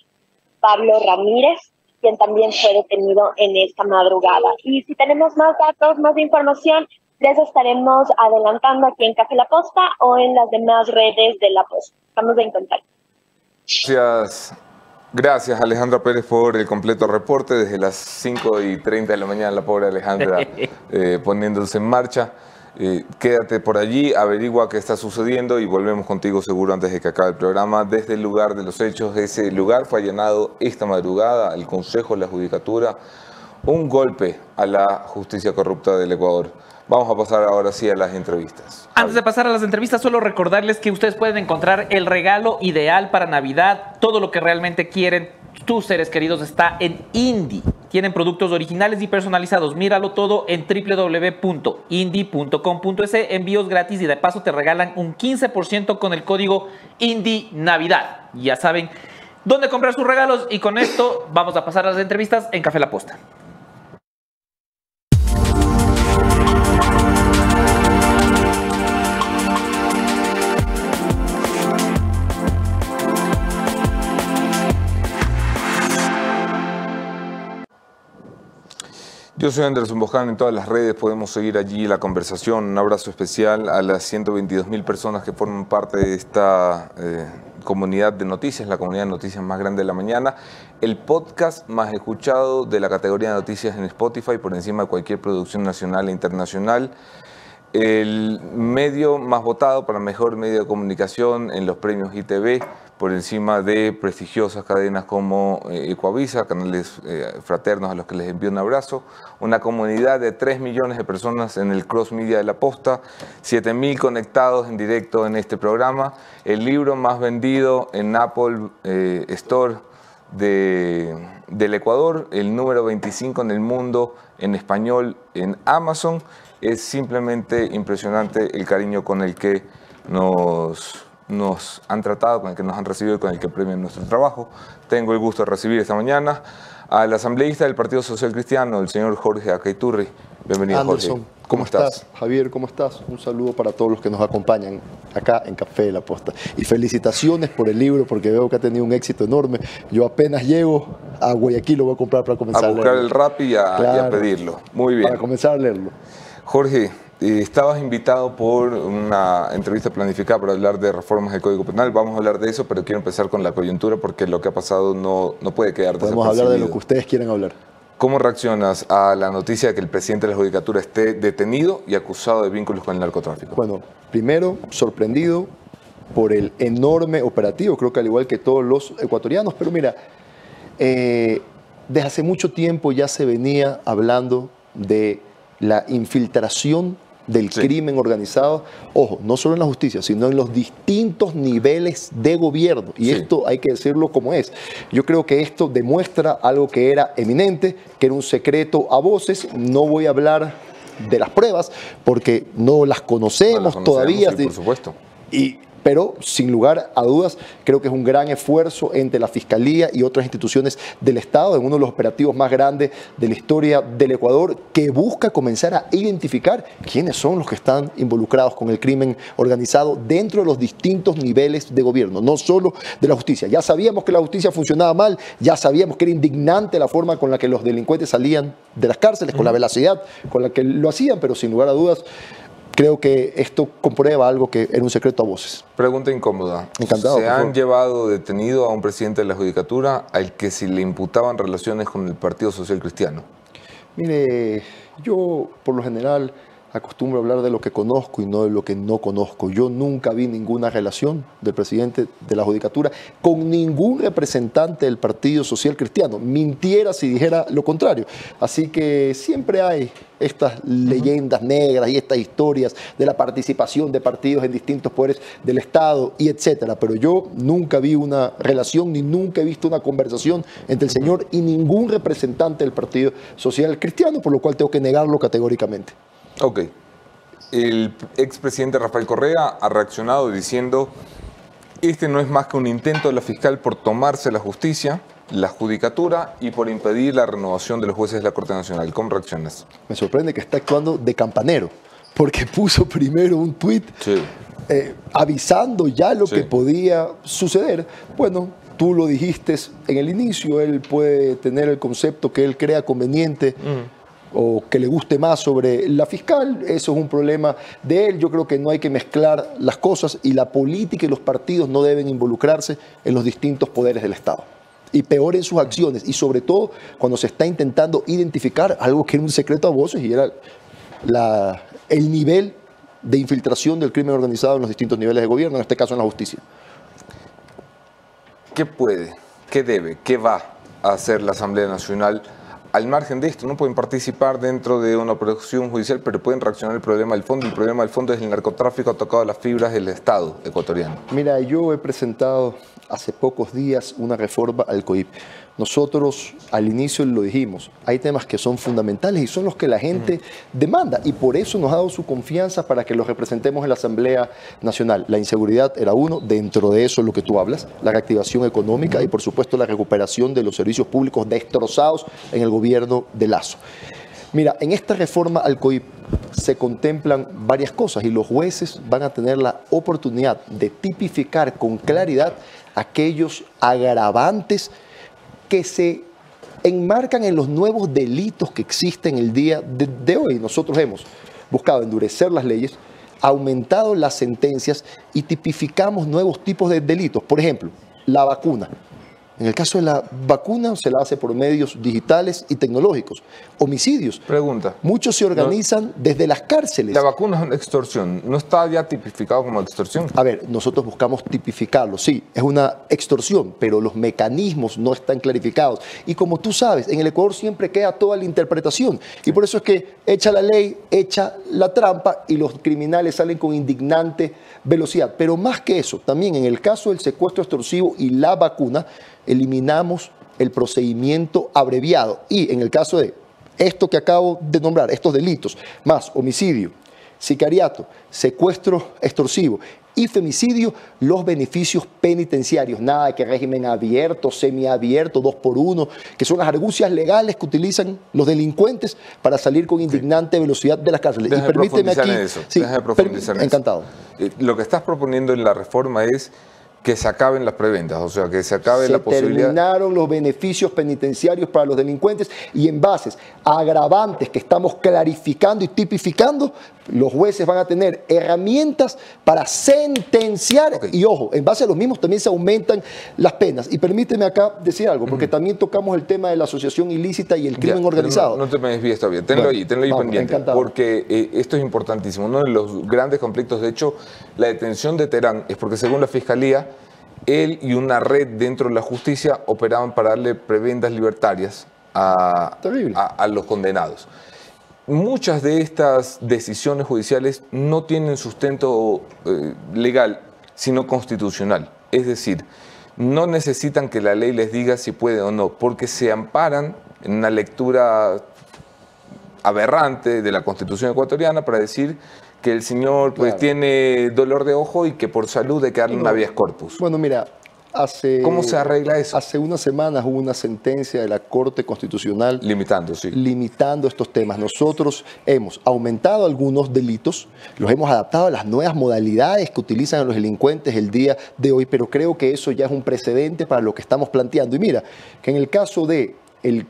Speaker 10: Pablo Ramírez, quien también fue detenido en esta madrugada. Y si tenemos más datos, más información, les estaremos adelantando aquí en Café La Posta o en las demás redes de La Posta. Estamos en contacto.
Speaker 1: Gracias. Gracias Alejandra Pérez por el completo reporte desde las 5 y 30 de la mañana, la pobre Alejandra eh, poniéndose en marcha. Eh, quédate por allí, averigua qué está sucediendo y volvemos contigo seguro antes de que acabe el programa. Desde el lugar de los hechos, ese lugar fue allanado esta madrugada al Consejo de la Judicatura. Un golpe a la justicia corrupta del Ecuador. Vamos a pasar ahora sí a las entrevistas.
Speaker 2: Antes de pasar a las entrevistas, solo recordarles que ustedes pueden encontrar el regalo ideal para Navidad, todo lo que realmente quieren tus seres queridos está en Indie. Tienen productos originales y personalizados. Míralo todo en www.indie.com.es. Envíos gratis y de paso te regalan un 15% con el código Indie Navidad. Ya saben dónde comprar sus regalos y con esto vamos a pasar a las entrevistas en Café La Posta.
Speaker 1: Yo soy Anderson Boján, en todas las redes podemos seguir allí la conversación. Un abrazo especial a las 122 mil personas que forman parte de esta eh, comunidad de noticias, la comunidad de noticias más grande de la mañana. El podcast más escuchado de la categoría de noticias en Spotify por encima de cualquier producción nacional e internacional el medio más votado para mejor medio de comunicación en los premios ITV, por encima de prestigiosas cadenas como eh, Ecuavisa, canales eh, fraternos a los que les envío un abrazo, una comunidad de 3 millones de personas en el cross media de la posta, 7 mil conectados en directo en este programa, el libro más vendido en Apple eh, Store del Ecuador, el número 25 en el mundo en español en Amazon. Es simplemente impresionante el cariño con el que nos, nos han tratado, con el que nos han recibido y con el que premian nuestro trabajo. Tengo el gusto de recibir esta mañana al asambleísta del Partido Social Cristiano, el señor Jorge Acaiturri. Bienvenido, Jorge.
Speaker 11: ¿Cómo, estás? Javier, ¿cómo estás? Un saludo para todos los que nos acompañan acá en Café de la Posta. Y felicitaciones por el libro, porque veo que ha tenido un éxito enorme. Yo apenas llego a Guayaquil, lo voy a comprar para comenzar a,
Speaker 1: a buscar el rap y a pedirlo. Muy bien.
Speaker 11: Para comenzar a leerlo.
Speaker 1: Jorge, eh, estabas invitado por una entrevista planificada para hablar de reformas del Código Penal. Vamos a hablar de eso, pero quiero empezar con la coyuntura porque lo que ha pasado no, no puede quedar
Speaker 11: Podemos hablar de lo que ustedes quieren hablar.
Speaker 1: ¿Cómo reaccionas a la noticia de que el presidente de la Judicatura esté detenido y acusado de vínculos con el narcotráfico?
Speaker 11: Bueno, primero, sorprendido por el enorme operativo, creo que al igual que todos los ecuatorianos, pero mira, eh, desde hace mucho tiempo ya se venía hablando de la infiltración del crimen organizado, ojo, no solo en la justicia, sino en los distintos niveles de gobierno. Y esto hay que decirlo como es. Yo creo que esto demuestra algo que era eminente, que era un secreto a voces. No voy a hablar de las pruebas porque no las conocemos, todavía.
Speaker 1: por supuesto.
Speaker 11: Y pero sin lugar a dudas creo que es un gran esfuerzo entre la Fiscalía y otras instituciones del Estado en uno de los operativos más grandes de la historia del Ecuador que busca comenzar a identificar quiénes son los que están involucrados con el crimen organizado dentro de los distintos niveles de gobierno, no solo de la justicia. Ya sabíamos que la justicia funcionaba mal, ya sabíamos que era indignante la forma con la que los delincuentes salían de las cárceles, con la velocidad con la que lo hacían, pero sin lugar a dudas creo que esto comprueba algo que era un secreto a voces.
Speaker 1: Pregunta incómoda.
Speaker 11: Encantado.
Speaker 1: ¿Se han llevado detenido a un presidente de la Judicatura al que se le imputaban relaciones con el Partido Social Cristiano?
Speaker 11: Mire, yo por lo general acostumbro hablar de lo que conozco y no de lo que no conozco. Yo nunca vi ninguna relación del presidente de la Judicatura con ningún representante del Partido Social Cristiano. Mintiera si dijera lo contrario. Así que siempre hay estas leyendas negras y estas historias de la participación de partidos en distintos poderes del Estado y etcétera. Pero yo nunca vi una relación ni nunca he visto una conversación entre el señor y ningún representante del Partido Social Cristiano, por lo cual tengo que negarlo categóricamente.
Speaker 1: Ok. El expresidente Rafael Correa ha reaccionado diciendo, este no es más que un intento de la fiscal por tomarse la justicia, la judicatura y por impedir la renovación de los jueces de la Corte Nacional. ¿Cómo reaccionas?
Speaker 11: Me sorprende que está actuando de campanero, porque puso primero un tuit eh, avisando ya lo que podía suceder. Bueno, tú lo dijiste en el inicio, él puede tener el concepto que él crea conveniente o que le guste más sobre la fiscal, eso es un problema de él. Yo creo que no hay que mezclar las cosas y la política y los partidos no deben involucrarse en los distintos poderes del Estado. Y peor en sus acciones, y sobre todo cuando se está intentando identificar algo que era un secreto a voces y era la, el nivel de infiltración del crimen organizado en los distintos niveles de gobierno, en este caso en la justicia.
Speaker 1: ¿Qué puede, qué debe, qué va a hacer la Asamblea Nacional al margen de esto, no pueden participar dentro de una operación judicial, pero pueden reaccionar al problema del fondo. El problema del fondo es el narcotráfico ha tocado las fibras del Estado ecuatoriano.
Speaker 11: Mira, yo he presentado hace pocos días una reforma al COIP. Nosotros al inicio lo dijimos, hay temas que son fundamentales y son los que la gente demanda y por eso nos ha dado su confianza para que los representemos en la Asamblea Nacional. La inseguridad era uno, dentro de eso lo que tú hablas, la reactivación económica y por supuesto la recuperación de los servicios públicos destrozados en el gobierno de Lazo. Mira, en esta reforma al COIP se contemplan varias cosas y los jueces van a tener la oportunidad de tipificar con claridad aquellos agravantes que se enmarcan en los nuevos delitos que existen el día de, hoy. Nosotros hemos buscado endurecer las leyes, aumentado las sentencias y tipificamos nuevos tipos de delitos. Por ejemplo, la vacuna. En el caso de la vacuna se la hace por medios digitales y tecnológicos. Homicidios.
Speaker 1: Pregunta.
Speaker 11: Muchos se organizan desde las cárceles.
Speaker 1: La vacuna es una extorsión. ¿No está ya tipificado como extorsión?
Speaker 11: A ver, nosotros buscamos tipificarlo. Sí, es una extorsión, pero los mecanismos no están clarificados. Y como tú sabes, en el Ecuador siempre queda toda la interpretación. Y por eso es que echa la ley, echa la trampa y los criminales salen con indignante velocidad. Pero más que eso, también en el caso del secuestro extorsivo y la vacuna, eliminamos el procedimiento abreviado. Y en el caso de esto que acabo de nombrar, estos delitos, más homicidio, sicariato, secuestro extorsivo y femicidio, los beneficios penitenciarios. Nada de que régimen abierto, semiabierto, dos por uno, que son las argucias legales que utilizan los delincuentes para salir con indignante velocidad de las cárceles.
Speaker 1: y permíteme aquí. Eso. Sí, profundizar
Speaker 11: encantado.
Speaker 1: Eh, lo que estás proponiendo en la reforma es que se acaben las preventas, o sea, que se acabe la posibilidad.
Speaker 11: terminaron los beneficios penitenciarios para los delincuentes y en bases agravantes que estamos clarificando y tipificando, los jueces van a tener herramientas para sentenciar y ojo, en base a los mismos también se aumentan las penas. Y permíteme acá decir algo, porque también tocamos el tema de la asociación ilícita y el crimen organizado.
Speaker 1: No, te me desvíes todavía, tenlo ahí, tenlo ahí pendiente, porque eh, esto es importantísimo. Uno de los grandes conflictos, de hecho, la detención de Terán es porque según la Fiscalía, él y una red dentro de la justicia operaban para darle prebendas libertarias a, a, los condenados. Muchas de estas decisiones judiciales no tienen sustento eh, legal, sino constitucional. Es decir, no necesitan que la ley les diga si puede o no, porque se amparan en una lectura aberrante de la Constitución ecuatoriana para decir que el señor pues tiene dolor de ojo y que por salud hay que darle una vía corpus.
Speaker 11: Bueno, mira, hace...
Speaker 1: ¿Cómo se arregla eso?
Speaker 11: Hace unas semanas hubo una sentencia de la Corte Constitucional...
Speaker 1: Limitando, sí.
Speaker 11: Limitando estos temas. Nosotros hemos aumentado algunos delitos, los hemos adaptado a las nuevas modalidades que utilizan los delincuentes el día de hoy, pero creo que eso ya es un precedente para lo que estamos planteando. Y mira, que en el caso de el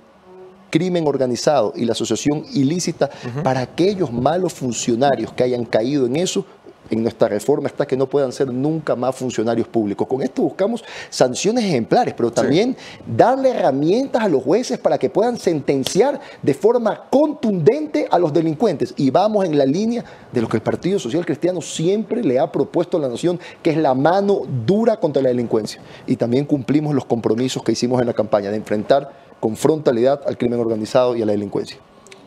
Speaker 11: crimen organizado y la asociación ilícita, para aquellos malos funcionarios que hayan caído en eso, en nuestra reforma está que no puedan ser nunca más funcionarios públicos. Con esto buscamos sanciones ejemplares, pero también darle herramientas a los jueces para que puedan sentenciar de forma contundente a los delincuentes. Y vamos en la línea de lo que el Partido Social Cristiano siempre le ha propuesto a la nación, que es la mano dura contra la delincuencia. Y también cumplimos los compromisos que hicimos en la campaña de enfrentar con frontalidad al crimen organizado y a la delincuencia.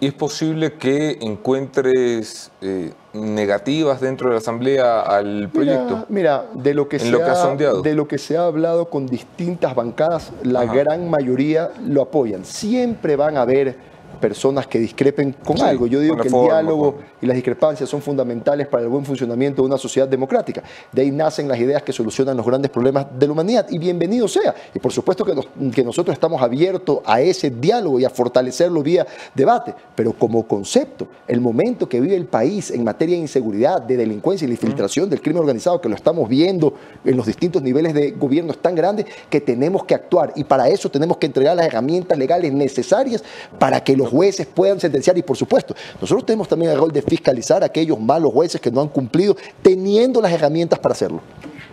Speaker 1: ¿Y es posible que encuentres eh, negativas dentro de la Asamblea al proyecto?
Speaker 11: Mira, de, lo que se
Speaker 1: lo que
Speaker 11: ha, de lo que se ha hablado con distintas bancadas, la
Speaker 1: Ajá.
Speaker 11: gran mayoría lo apoyan. Siempre van a haber personas que discrepen con
Speaker 1: Sí,
Speaker 11: algo. Yo digo que el diálogo y las discrepancias son fundamentales para el buen funcionamiento de una sociedad democrática. De ahí nacen las ideas que solucionan los grandes problemas de la humanidad y bienvenido sea. Y por supuesto que, nos- que nosotros estamos abiertos a ese diálogo y a fortalecerlo vía debate, pero como concepto, el momento que vive el país en materia de inseguridad, de delincuencia y la infiltración del crimen organizado, que lo estamos viendo en los distintos niveles de gobierno, es tan grande que tenemos que actuar y para eso tenemos que entregar las herramientas legales necesarias para que los jueces puedan sentenciar y por supuesto, nosotros tenemos también el rol de fiscalizar a aquellos malos jueces que no han cumplido teniendo las herramientas para hacerlo.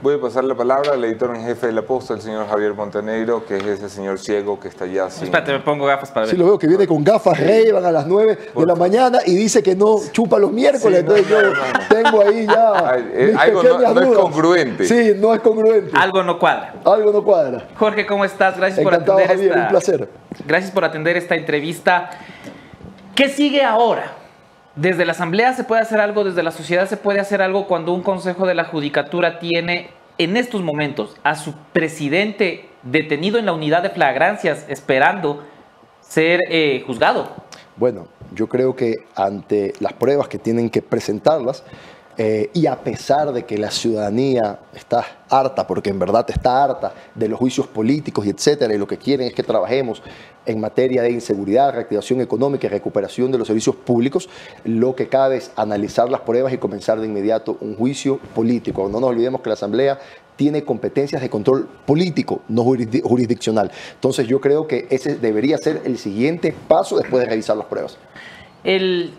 Speaker 1: Voy a pasar la palabra al editor en jefe de La Posta, el señor Javier Montenegro, que es ese señor ciego que está allá sin...
Speaker 2: Espérate, me pongo gafas para ver.
Speaker 11: Sí, lo veo que viene con gafas Rey, van a las 9 de la mañana y dice que no chupa los miércoles.
Speaker 1: Sí, no,
Speaker 11: entonces
Speaker 1: no,
Speaker 11: yo
Speaker 1: no, no.
Speaker 11: tengo ahí ya.
Speaker 1: Ay, eh, algo no- es congruente.
Speaker 11: Sí, no es congruente.
Speaker 2: Algo no cuadra.
Speaker 11: Algo no cuadra.
Speaker 2: Jorge, ¿cómo estás? Gracias por atender
Speaker 11: Javier,
Speaker 2: esta...
Speaker 11: un placer.
Speaker 2: Gracias por atender esta entrevista. ¿Qué sigue ahora? Desde la Asamblea se puede hacer algo, desde la sociedad se puede hacer algo cuando un Consejo de la Judicatura tiene en estos momentos a su presidente detenido en la unidad de flagrancias esperando ser eh, juzgado.
Speaker 11: Bueno, yo creo que ante las pruebas que tienen que presentarlas, eh, y a pesar de que la ciudadanía está harta, porque en verdad está harta de los juicios políticos y etcétera, y lo que quieren es que trabajemos en materia de inseguridad, reactivación económica y recuperación de los servicios públicos, lo que cabe es analizar las pruebas y comenzar de inmediato un juicio político. No nos olvidemos que la Asamblea tiene competencias de control político, no jurisdi- jurisdiccional. Entonces yo creo que ese debería ser el siguiente paso después de revisar las pruebas.
Speaker 2: El,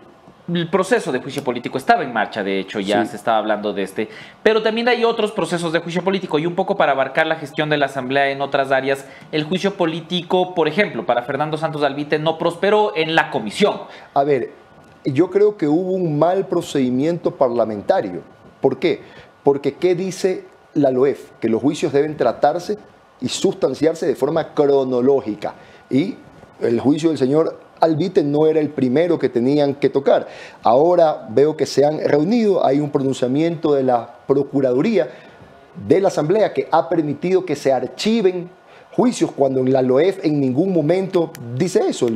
Speaker 2: el proceso de juicio político estaba en marcha, de hecho, ya
Speaker 11: Sí.
Speaker 2: se estaba hablando de este. Pero también hay otros procesos de juicio político y un poco para abarcar la gestión de la Asamblea en otras áreas. El juicio político, por ejemplo, para Fernando Santos Alvite no prosperó en la comisión.
Speaker 11: A ver, yo creo que hubo un mal procedimiento parlamentario. ¿Por qué? Porque ¿qué dice la LOEF? Que los juicios deben tratarse y sustanciarse de forma cronológica. Y el juicio del señor Alvite no era el primero que tenían que tocar. Ahora veo que se han reunido, hay un pronunciamiento de la Procuraduría de la Asamblea que ha permitido que se archiven juicios cuando en la LOEF en ningún momento dice eso.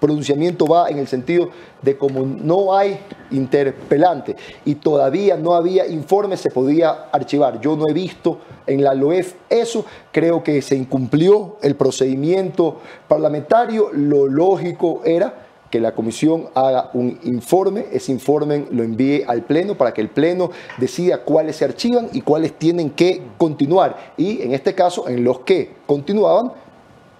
Speaker 11: Pronunciamiento va en el sentido de como no hay interpelante y todavía no había informe, se podía archivar. Yo no he visto en la LOEF eso, creo que se incumplió el procedimiento parlamentario, lo lógico era que la comisión haga un informe, ese informe lo envíe al Pleno para que el Pleno decida cuáles se archivan y cuáles tienen que continuar. Y en este caso, en los que continuaban,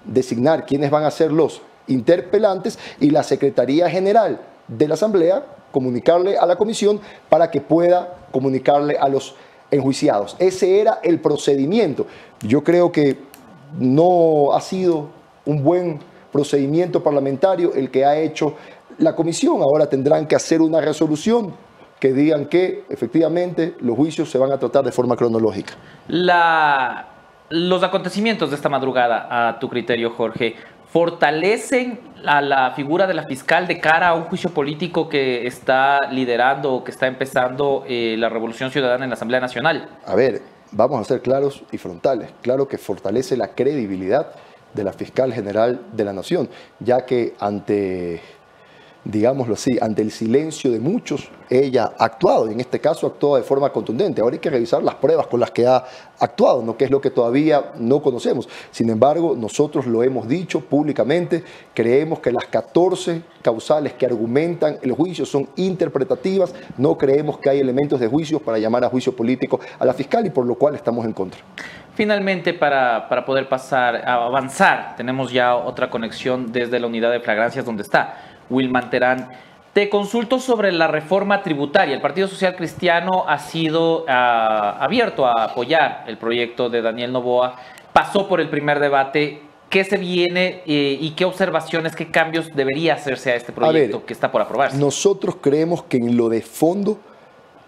Speaker 11: designar quiénes van a ser los interpelantes y la Secretaría General de la Asamblea comunicarle a la comisión para que pueda comunicarle a los enjuiciados. Ese era el procedimiento. Yo creo que no ha sido un buen procedimiento parlamentario el que ha hecho la comisión. Ahora tendrán que hacer una resolución que digan que efectivamente los juicios se van a tratar de forma cronológica.
Speaker 2: Los acontecimientos de esta madrugada, a tu criterio, Jorge, fortalecen a la figura de la fiscal de cara a un juicio político que está liderando o que está empezando eh, la Revolución Ciudadana en la Asamblea Nacional.
Speaker 11: A ver, vamos a ser claros y frontales. Claro que fortalece la credibilidad de la fiscal general de la nación, ya que ante, digámoslo así, ante el silencio de muchos, ella ha actuado, y en este caso actuó de forma contundente. Ahora hay que revisar las pruebas con las que ha actuado, ¿no? que es lo que todavía no conocemos. Sin embargo, nosotros lo hemos dicho públicamente, creemos que las 14 causales que argumentan el juicio son interpretativas, no creemos que hay elementos de juicio para llamar a juicio político a la fiscal y por lo cual estamos en contra.
Speaker 2: Finalmente, para, para poder pasar, avanzar, tenemos ya otra conexión desde la unidad de flagrancias donde está Wilman Terán. te consulto sobre la reforma tributaria. El Partido Social Cristiano ha sido abierto a apoyar el proyecto de Daniel Novoa. Pasó por el primer debate. ¿Qué se viene eh, y qué observaciones, qué cambios debería hacerse a este proyecto que está por aprobarse?
Speaker 11: Nosotros creemos que en lo de fondo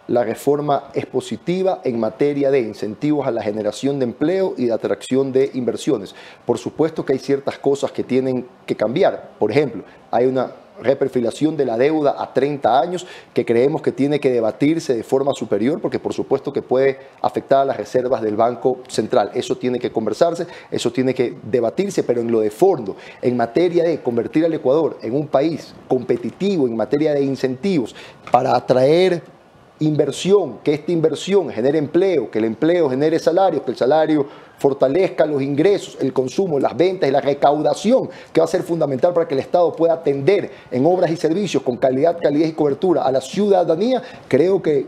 Speaker 11: la reforma es positiva en materia de incentivos a la generación de empleo y de atracción de inversiones. Por supuesto que hay ciertas cosas que tienen que cambiar. Por ejemplo, hay una reperfilación de la deuda a 30 años que creemos que tiene que debatirse de forma superior porque por supuesto que puede afectar a las reservas del Banco Central. Eso tiene que conversarse, eso tiene que debatirse, pero en lo de fondo, en materia de convertir al Ecuador en un país competitivo, en materia de incentivos para atraer inversión, que esta inversión genere empleo, que el empleo genere salario, que el salario fortalezca los ingresos, el consumo, las ventas y la recaudación, que va a ser fundamental para que el Estado pueda atender en obras y servicios con calidad, calidad y cobertura a la ciudadanía, creo que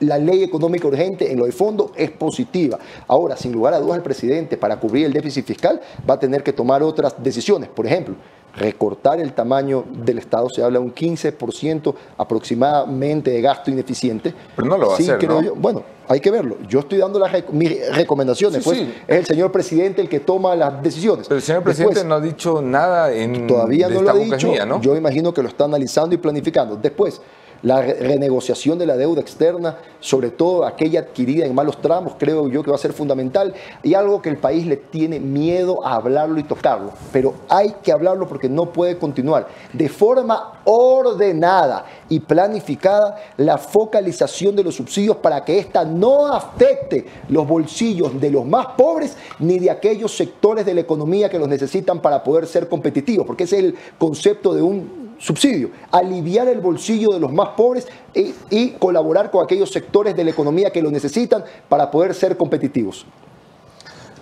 Speaker 11: la ley económica urgente en lo de fondo es positiva. Ahora, sin lugar a dudas, el presidente para cubrir el déficit fiscal va a tener que tomar otras decisiones. Por ejemplo, recortar el tamaño del Estado, se habla de un 15% aproximadamente de gasto ineficiente.
Speaker 1: Pero no lo va a hacer, ¿no?
Speaker 11: bueno, hay que verlo. Yo estoy dando las mis recomendaciones. pues es el señor presidente el que toma las decisiones.
Speaker 1: Pero el señor presidente no ha dicho nada en
Speaker 11: Todavía no lo ha dicho. Yo imagino que lo está analizando y planificando. Después, la renegociación de la deuda externa, sobre todo aquella adquirida en malos tramos, creo yo que va a ser fundamental y algo que el país le tiene miedo a hablarlo y tocarlo, pero hay que hablarlo porque no puede continuar. De forma ordenada y planificada la focalización de los subsidios para que ésta no afecte los bolsillos de los más pobres ni de aquellos sectores de la economía que los necesitan para poder ser competitivos, porque ese es el concepto de un subsidio, aliviar el bolsillo de los más pobres y, colaborar con aquellos sectores de la economía que lo necesitan para poder ser competitivos.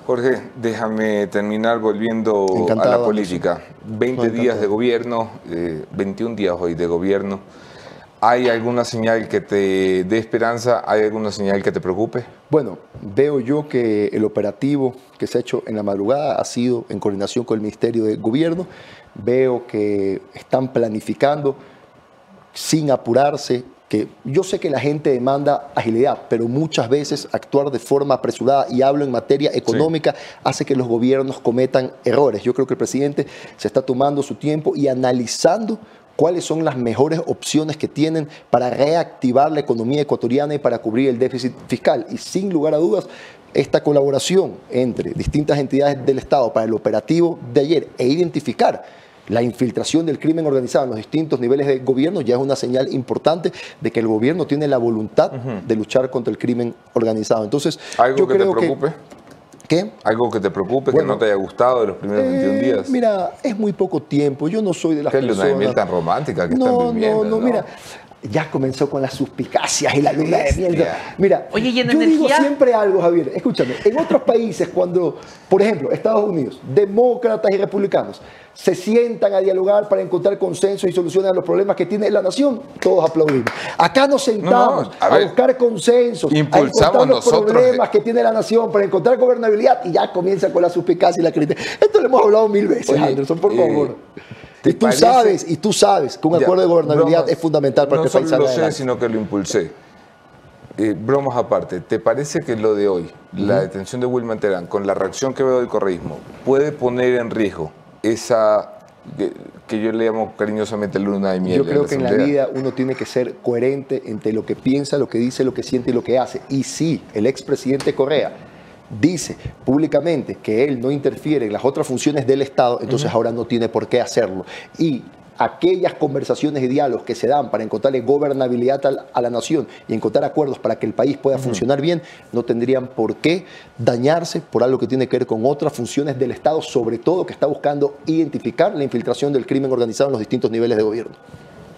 Speaker 1: Jorge, déjame terminar volviendo a la política. 20 días de gobierno, 21 eh, días hoy de gobierno. ¿Hay alguna señal que te dé esperanza? ¿Hay alguna señal que te preocupe?
Speaker 11: Bueno, veo yo que el operativo que se ha hecho en la madrugada ha sido en coordinación con el Ministerio de Gobierno veo que están planificando sin apurarse, que yo sé que la gente demanda agilidad, pero muchas veces actuar de forma apresurada, y hablo en materia económica, hace que los gobiernos cometan errores. Yo creo que el presidente se está tomando su tiempo y analizando cuáles son las mejores opciones que tienen para reactivar la economía ecuatoriana y para cubrir el déficit fiscal. Y sin lugar a dudas, esta colaboración entre distintas entidades del Estado para el operativo de ayer e identificar la infiltración del crimen organizado en los distintos niveles de gobierno ya es una señal importante de que el gobierno tiene la voluntad de luchar contra el crimen organizado. Entonces,
Speaker 1: ¿Algo
Speaker 11: yo
Speaker 1: que
Speaker 11: creo
Speaker 1: te preocupe?
Speaker 11: ¿Qué?
Speaker 1: ¿Algo que te preocupe, que no te haya gustado de los primeros 21
Speaker 11: eh,
Speaker 1: días?
Speaker 11: Mira, es muy poco tiempo. Yo no soy de las
Speaker 1: ¿Qué
Speaker 11: personas...
Speaker 1: de miel tan romántica que
Speaker 11: no,
Speaker 1: están viviendo?
Speaker 11: No, no, mira, ya comenzó con las suspicacias y la luna de miel. Mira,
Speaker 2: Oye, ¿y en
Speaker 11: yo
Speaker 2: energía?
Speaker 11: digo siempre algo, Javier. Escúchame, en otros países cuando, por ejemplo, Estados Unidos, demócratas y republicanos, se sientan a dialogar para encontrar consenso y soluciones a los problemas que tiene la nación, todos aplaudimos. Acá nos sentamos a, buscar consensos, a encontrar los problemas que tiene la nación para encontrar gobernabilidad y ya comienza con la suspicacia y la crítica. Esto lo hemos hablado mil veces, Anderson, por favor. Y tú sabes, y tú sabes que un acuerdo de gobernabilidad es fundamental para
Speaker 1: no
Speaker 11: que el país
Speaker 1: salga lo sé, sino que lo impulsé. Eh, bromas aparte, ¿te parece que lo de hoy, la detención de Wilman Terán, con la reacción que veo del correísmo, puede poner en riesgo esa que, que yo le llamo cariñosamente luna de miel?
Speaker 11: Yo creo
Speaker 1: la
Speaker 11: que en la vida uno tiene que ser coherente entre lo que piensa, lo que dice, lo que siente y lo que hace. Y sí, el expresidente Correa dice públicamente que él no interfiere en las otras funciones del Estado, entonces ahora no tiene por qué hacerlo. Y aquellas conversaciones y diálogos que se dan para encontrarle gobernabilidad a la nación y encontrar acuerdos para que el país pueda funcionar bien, no tendrían por qué dañarse por algo que tiene que ver con otras funciones del Estado, sobre todo que está buscando identificar la infiltración del crimen organizado en los distintos niveles de gobierno.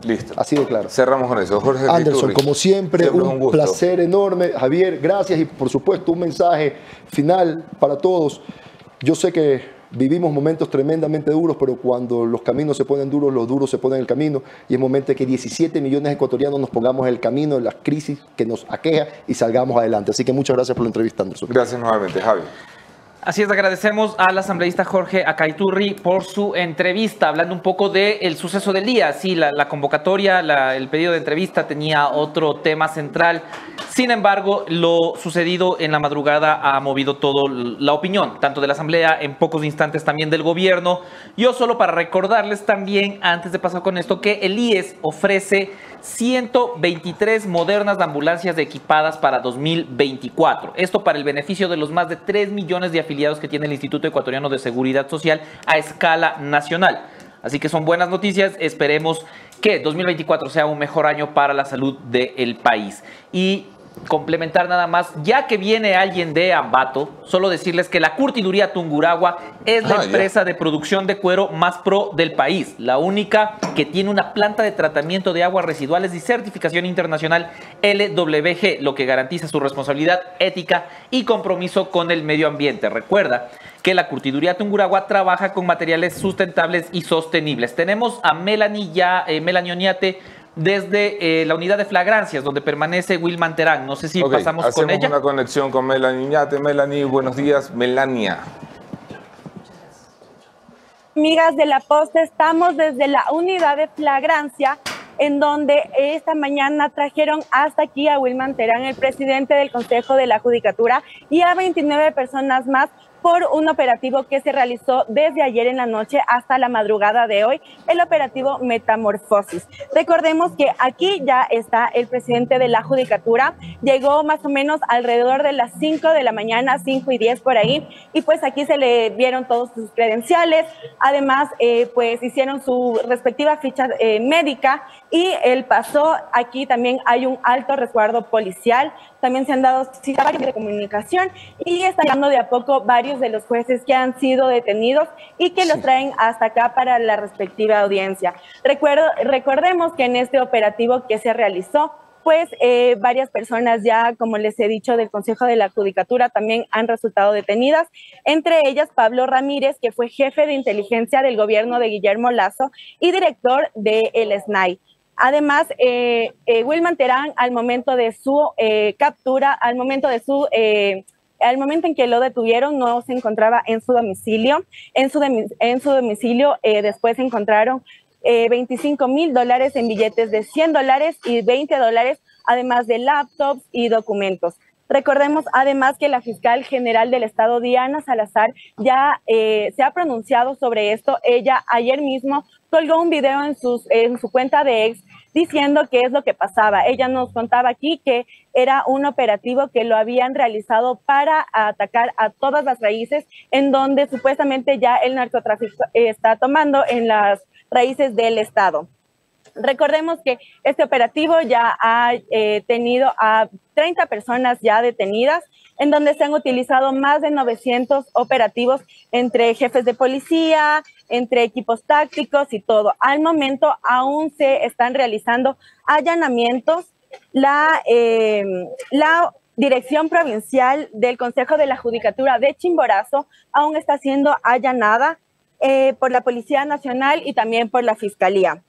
Speaker 1: Listo.
Speaker 11: Así de claro.
Speaker 1: Cerramos con eso. Jorge
Speaker 11: Anderson,
Speaker 1: Riturri,
Speaker 11: como siempre,
Speaker 1: siempre
Speaker 11: un, placer enorme. Javier, gracias y por supuesto un mensaje final para todos. Yo sé que vivimos momentos tremendamente duros, pero cuando los caminos se ponen duros, los duros se ponen en el camino y es momento de que 17 millones de ecuatorianos nos pongamos en el camino de las crisis que nos aqueja y salgamos adelante. Así que muchas gracias por la entrevista, Anderson.
Speaker 1: Gracias nuevamente, Javi.
Speaker 2: Así es, agradecemos al asambleísta Jorge Acaiturri por su entrevista, hablando un poco del suceso del día. Sí, la, convocatoria, el pedido de entrevista tenía otro tema central. Sin embargo, lo sucedido en la madrugada ha movido todo la opinión, tanto de la asamblea, en pocos instantes también del gobierno. Yo solo para recordarles también, antes de pasar con esto, que el IES ofrece 123 modernas ambulancias equipadas para 2024. Esto para el beneficio de los más de 3 millones de afiliados que tiene el Instituto Ecuatoriano de Seguridad Social a escala nacional. Así que son buenas noticias. Esperemos que 2024 sea un mejor año para la salud del país. Y complementar nada más, ya que viene alguien de Ambato, solo decirles que la Curtiduría Tunguragua es la ah, empresa de producción de cuero más pro del país, la única que tiene una planta de tratamiento de aguas residuales y certificación internacional LWG, lo que garantiza su responsabilidad ética y compromiso con el medio ambiente. Recuerda que la Curtiduría Tunguragua trabaja con materiales sustentables y sostenibles. Tenemos a Melanie ya, eh, Melanie Oniate, desde eh, la unidad de flagrancias, donde permanece Wilman Terán. No sé si pasamos con ella.
Speaker 1: una conexión con Melanie Ñate. Melanie, buenos días. Melania.
Speaker 12: Amigas de la Posta, estamos desde la unidad de flagrancia, en donde esta mañana trajeron hasta aquí a Wilman Terán, el presidente del Consejo de la Judicatura, y a 29 personas más por un operativo que se realizó desde ayer en la noche hasta la madrugada de hoy, el operativo Metamorfosis. Recordemos que aquí ya está el presidente de la Judicatura, llegó más o menos alrededor de las 5 de la mañana, 5 y 10 por ahí, y pues aquí se le vieron todos sus credenciales, además eh, pues hicieron su respectiva ficha eh, médica y él pasó, aquí también hay un alto resguardo policial, también se han dado varios de comunicación y están llegando de a poco varios de los jueces que han sido detenidos y que los traen hasta acá para la respectiva audiencia. Recuerdo, recordemos que en este operativo que se realizó, pues eh, varias personas ya, como les he dicho, del Consejo de la Judicatura también han resultado detenidas, entre ellas Pablo Ramírez, que fue jefe de inteligencia del gobierno de Guillermo Lazo y director de el SNAI. Además, eh, eh, Wilman Terán, al momento de su eh, captura, al momento de su, eh, al momento en que lo detuvieron, no se encontraba en su domicilio. En su, en su domicilio después encontraron 25 mil dólares en billetes de 100 dólares y 20 dólares, además de laptops y documentos. Recordemos además que la fiscal general del estado, Diana Salazar, ya se ha pronunciado sobre esto. Ella ayer mismo colgó un video en, sus, en su cuenta de ex diciendo qué es lo que pasaba. Ella nos contaba aquí que era un operativo que lo habían realizado para atacar a todas las raíces, en donde supuestamente ya el narcotráfico está tomando en las raíces del Estado. Recordemos que este operativo ya ha eh, tenido a 30 personas ya detenidas, en donde se han utilizado más de 900 operativos entre jefes de policía, entre equipos tácticos y todo. Al momento aún se están realizando allanamientos. La, eh, Dirección Provincial del Consejo de la Judicatura de Chimborazo aún está siendo allanada eh, por la Policía Nacional y también por la Fiscalía.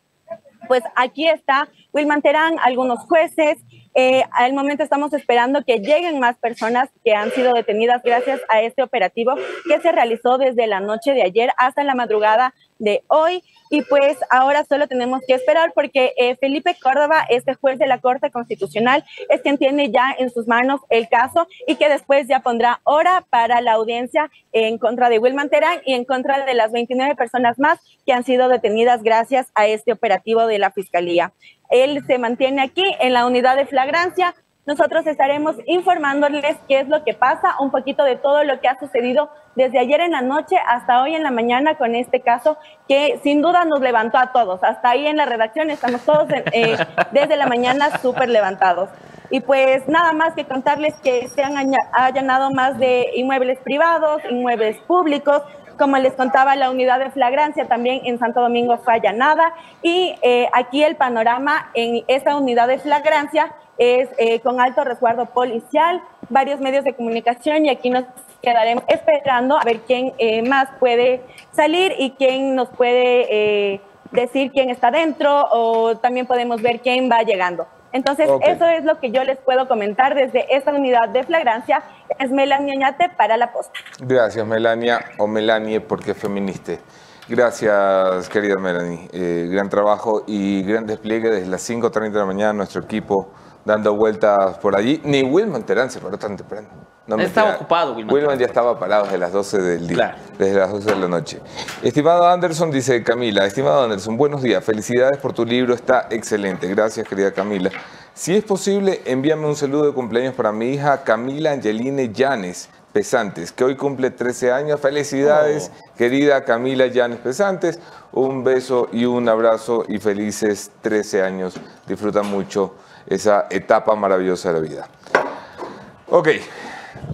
Speaker 12: Pues aquí está Wilman Terán, algunos jueces, eh, al momento estamos esperando que lleguen más personas que han sido detenidas gracias a este operativo que se realizó desde la noche de ayer hasta la madrugada de hoy. Y pues ahora solo tenemos que esperar porque eh, Felipe Córdoba, este juez de la Corte Constitucional, es quien tiene ya en sus manos el caso y que después ya pondrá hora para la audiencia en contra de Wilman Terán y en contra de las 29 personas más que han sido detenidas gracias a este operativo de la Fiscalía. Él se mantiene aquí en la unidad de flagrancia. Nosotros estaremos informándoles qué es lo que pasa, un poquito de todo lo que ha sucedido desde ayer en la noche hasta hoy en la mañana con este caso que sin duda nos levantó a todos. Hasta ahí en la redacción estamos todos eh, desde la mañana súper levantados. Y pues nada más que contarles que se han allanado más de inmuebles privados, inmuebles públicos, como les contaba, la unidad de flagrancia también en Santo Domingo fue allanada y eh, aquí el panorama en esa unidad de flagrancia es eh, con alto resguardo policial, varios medios de comunicación y aquí nos quedaremos esperando a ver quién eh, más puede salir y quién nos puede decir quién está dentro o también podemos ver quién va llegando. Entonces, eso es lo que yo les puedo comentar desde esta unidad de flagrancia. Es Melanie Añate para la posta.
Speaker 1: Gracias, Melania, o Melanie, porque es feminista. Gracias, querida Melanie. Eh, gran trabajo y gran despliegue desde las 5.30 de la mañana, nuestro equipo dando vueltas por allí. Ni Wilman Terán se paró tan temprano. me
Speaker 2: Estaba
Speaker 1: queda-
Speaker 2: ocupado, Wilman
Speaker 1: Wilman
Speaker 2: Terán.
Speaker 1: ya estaba parado desde las 12 del día,
Speaker 2: Claro.
Speaker 1: desde las 12 de la noche. Estimado Anderson, dice Camila, estimado Anderson, buenos días, felicidades por tu libro, está excelente. Gracias, querida Camila. Si es posible, envíame un saludo de cumpleaños para mi hija Camila Angeline Llanes Pesantes, que hoy cumple 13 años. Felicidades, querida Camila Llanes Pesantes. Un beso y un abrazo y felices 13 años. Disfruta mucho esa etapa maravillosa de la vida. Ok,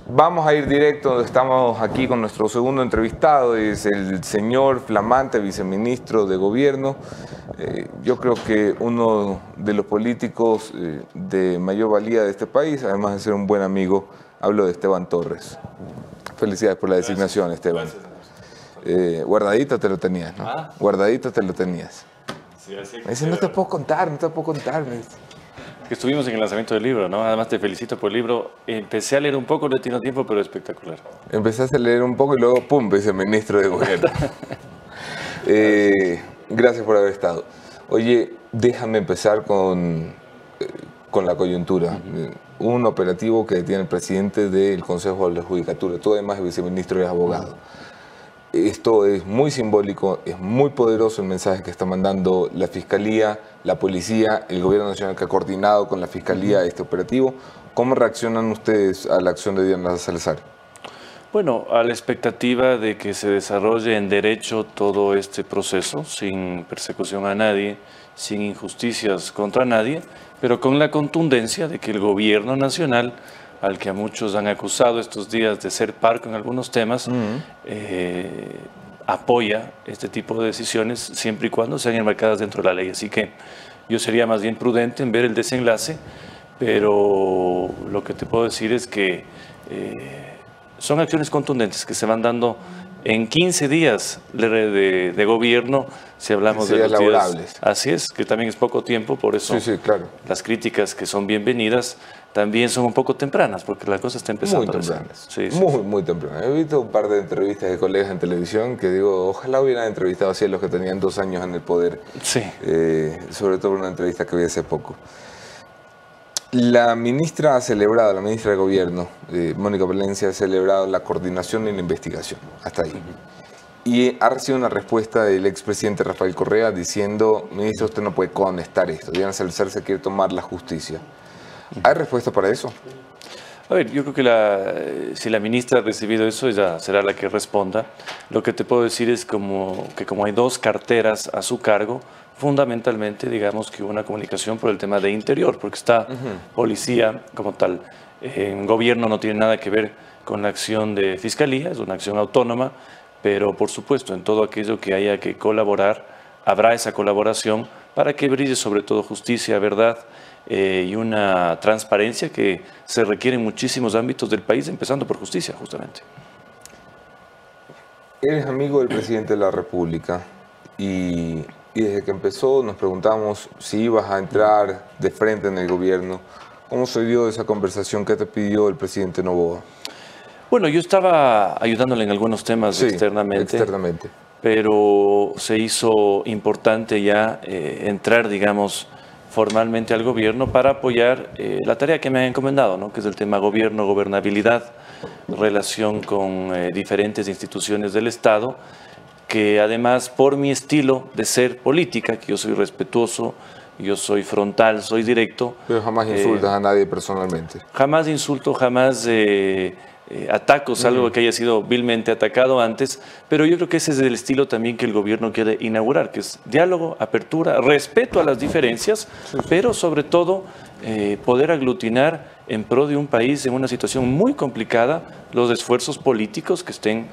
Speaker 1: vamos a ir directo estamos aquí con nuestro segundo entrevistado, es el señor flamante viceministro de gobierno. Eh, yo creo que uno de los políticos eh, de mayor valía de este país, además de ser un buen amigo, hablo de Esteban Torres. Felicidades por la designación, Esteban. Eh, guardadito te lo tenías, ¿no?
Speaker 13: Ah.
Speaker 1: Guardadito te lo tenías.
Speaker 13: Sí, así
Speaker 1: Me dice, no te puedo contar, no te puedo contar. me dice.
Speaker 13: Que estuvimos en el lanzamiento del libro, ¿no? Además te felicito por el libro. Empecé a leer un poco, no he tenido tiempo, pero espectacular.
Speaker 1: Empezaste a leer un poco y luego, pum, viceministro de gobierno. Eh, gracias por haber estado. Oye, déjame empezar con, eh, con la coyuntura. Eh, Un operativo que tiene el presidente del Consejo de la Judicatura. Tú además el viceministro eres abogado. Esto es muy simbólico, es muy poderoso el mensaje que está mandando la Fiscalía, la Policía, el Gobierno Nacional que ha coordinado con la Fiscalía este operativo. ¿Cómo reaccionan ustedes a la acción de Diana Salazar?
Speaker 13: Bueno, a la expectativa de que se desarrolle en derecho todo este proceso, sin persecución a nadie, sin injusticias contra nadie, pero con la contundencia de que el gobierno nacional, al que a muchos han acusado estos días de ser parco en algunos temas, eh, apoya este tipo de decisiones siempre y cuando sean enmarcadas dentro de la ley. Así que yo sería más bien prudente en ver el desenlace, pero lo que te puedo decir es que eh, son acciones contundentes que se van dando en 15 días de, de- de gobierno, si hablamos de
Speaker 1: Días
Speaker 13: los días-
Speaker 1: laborables.
Speaker 13: Así es, que también es poco tiempo, por eso
Speaker 1: Sí, sí, claro.
Speaker 13: las críticas que son bienvenidas también son un poco tempranas, porque la cosa está empezando.
Speaker 1: Muy tempranas.
Speaker 13: Sí, sí,
Speaker 1: muy, muy tempranas. He visto un par de entrevistas de colegas en televisión que digo, ojalá hubieran entrevistado así a los que tenían dos años en el poder.
Speaker 13: Sí.
Speaker 1: Eh, sobre todo una entrevista que vi hace poco. La ministra ha celebrado, la ministra de Gobierno, eh, Mónica Valencia, ha celebrado la coordinación y la investigación. Hasta ahí. Y ha recibido una respuesta del expresidente Rafael Correa diciendo, ministro, usted no puede contestar esto. Diana Salazar se quiere tomar la justicia. ¿Hay respuesta para eso?
Speaker 13: A ver, yo creo que la, si la ministra ha recibido eso, ella será la que responda. Lo que te puedo decir es como, que como hay dos carteras a su cargo, fundamentalmente digamos que hubo una comunicación por el tema de interior, porque está policía como tal. En gobierno no tiene nada que ver con la acción de fiscalía, es una acción autónoma, pero por supuesto en todo aquello que haya que colaborar, habrá esa colaboración para que brille sobre todo justicia, verdad eh, y una transparencia que se requiere en muchísimos ámbitos del país, empezando por justicia, justamente.
Speaker 1: Eres amigo del presidente de la República y, y desde que empezó nos preguntamos si ibas a entrar de frente en el gobierno. ¿Cómo se dio esa conversación que te pidió el presidente Novoa?
Speaker 13: Bueno, yo estaba ayudándole en algunos temas
Speaker 1: Sí,
Speaker 13: externamente,
Speaker 1: externamente.
Speaker 13: pero se hizo importante ya eh, entrar, digamos, formalmente al gobierno para apoyar eh, la tarea que me han encomendado, ¿no? que es el tema gobierno, gobernabilidad, relación con eh, diferentes instituciones del Estado, que además por mi estilo de ser política, que yo soy respetuoso, yo soy frontal, soy directo.
Speaker 1: Pero jamás
Speaker 13: eh,
Speaker 1: insultas a nadie personalmente.
Speaker 13: Jamás insulto, jamás eh, eh, ataco, salvo que haya sido vilmente atacado antes, pero yo creo que ese es el estilo también que el gobierno quiere inaugurar, que es diálogo, apertura, respeto a las diferencias, pero sobre todo eh, poder aglutinar en pro de un país en una situación muy complicada los esfuerzos políticos que estén,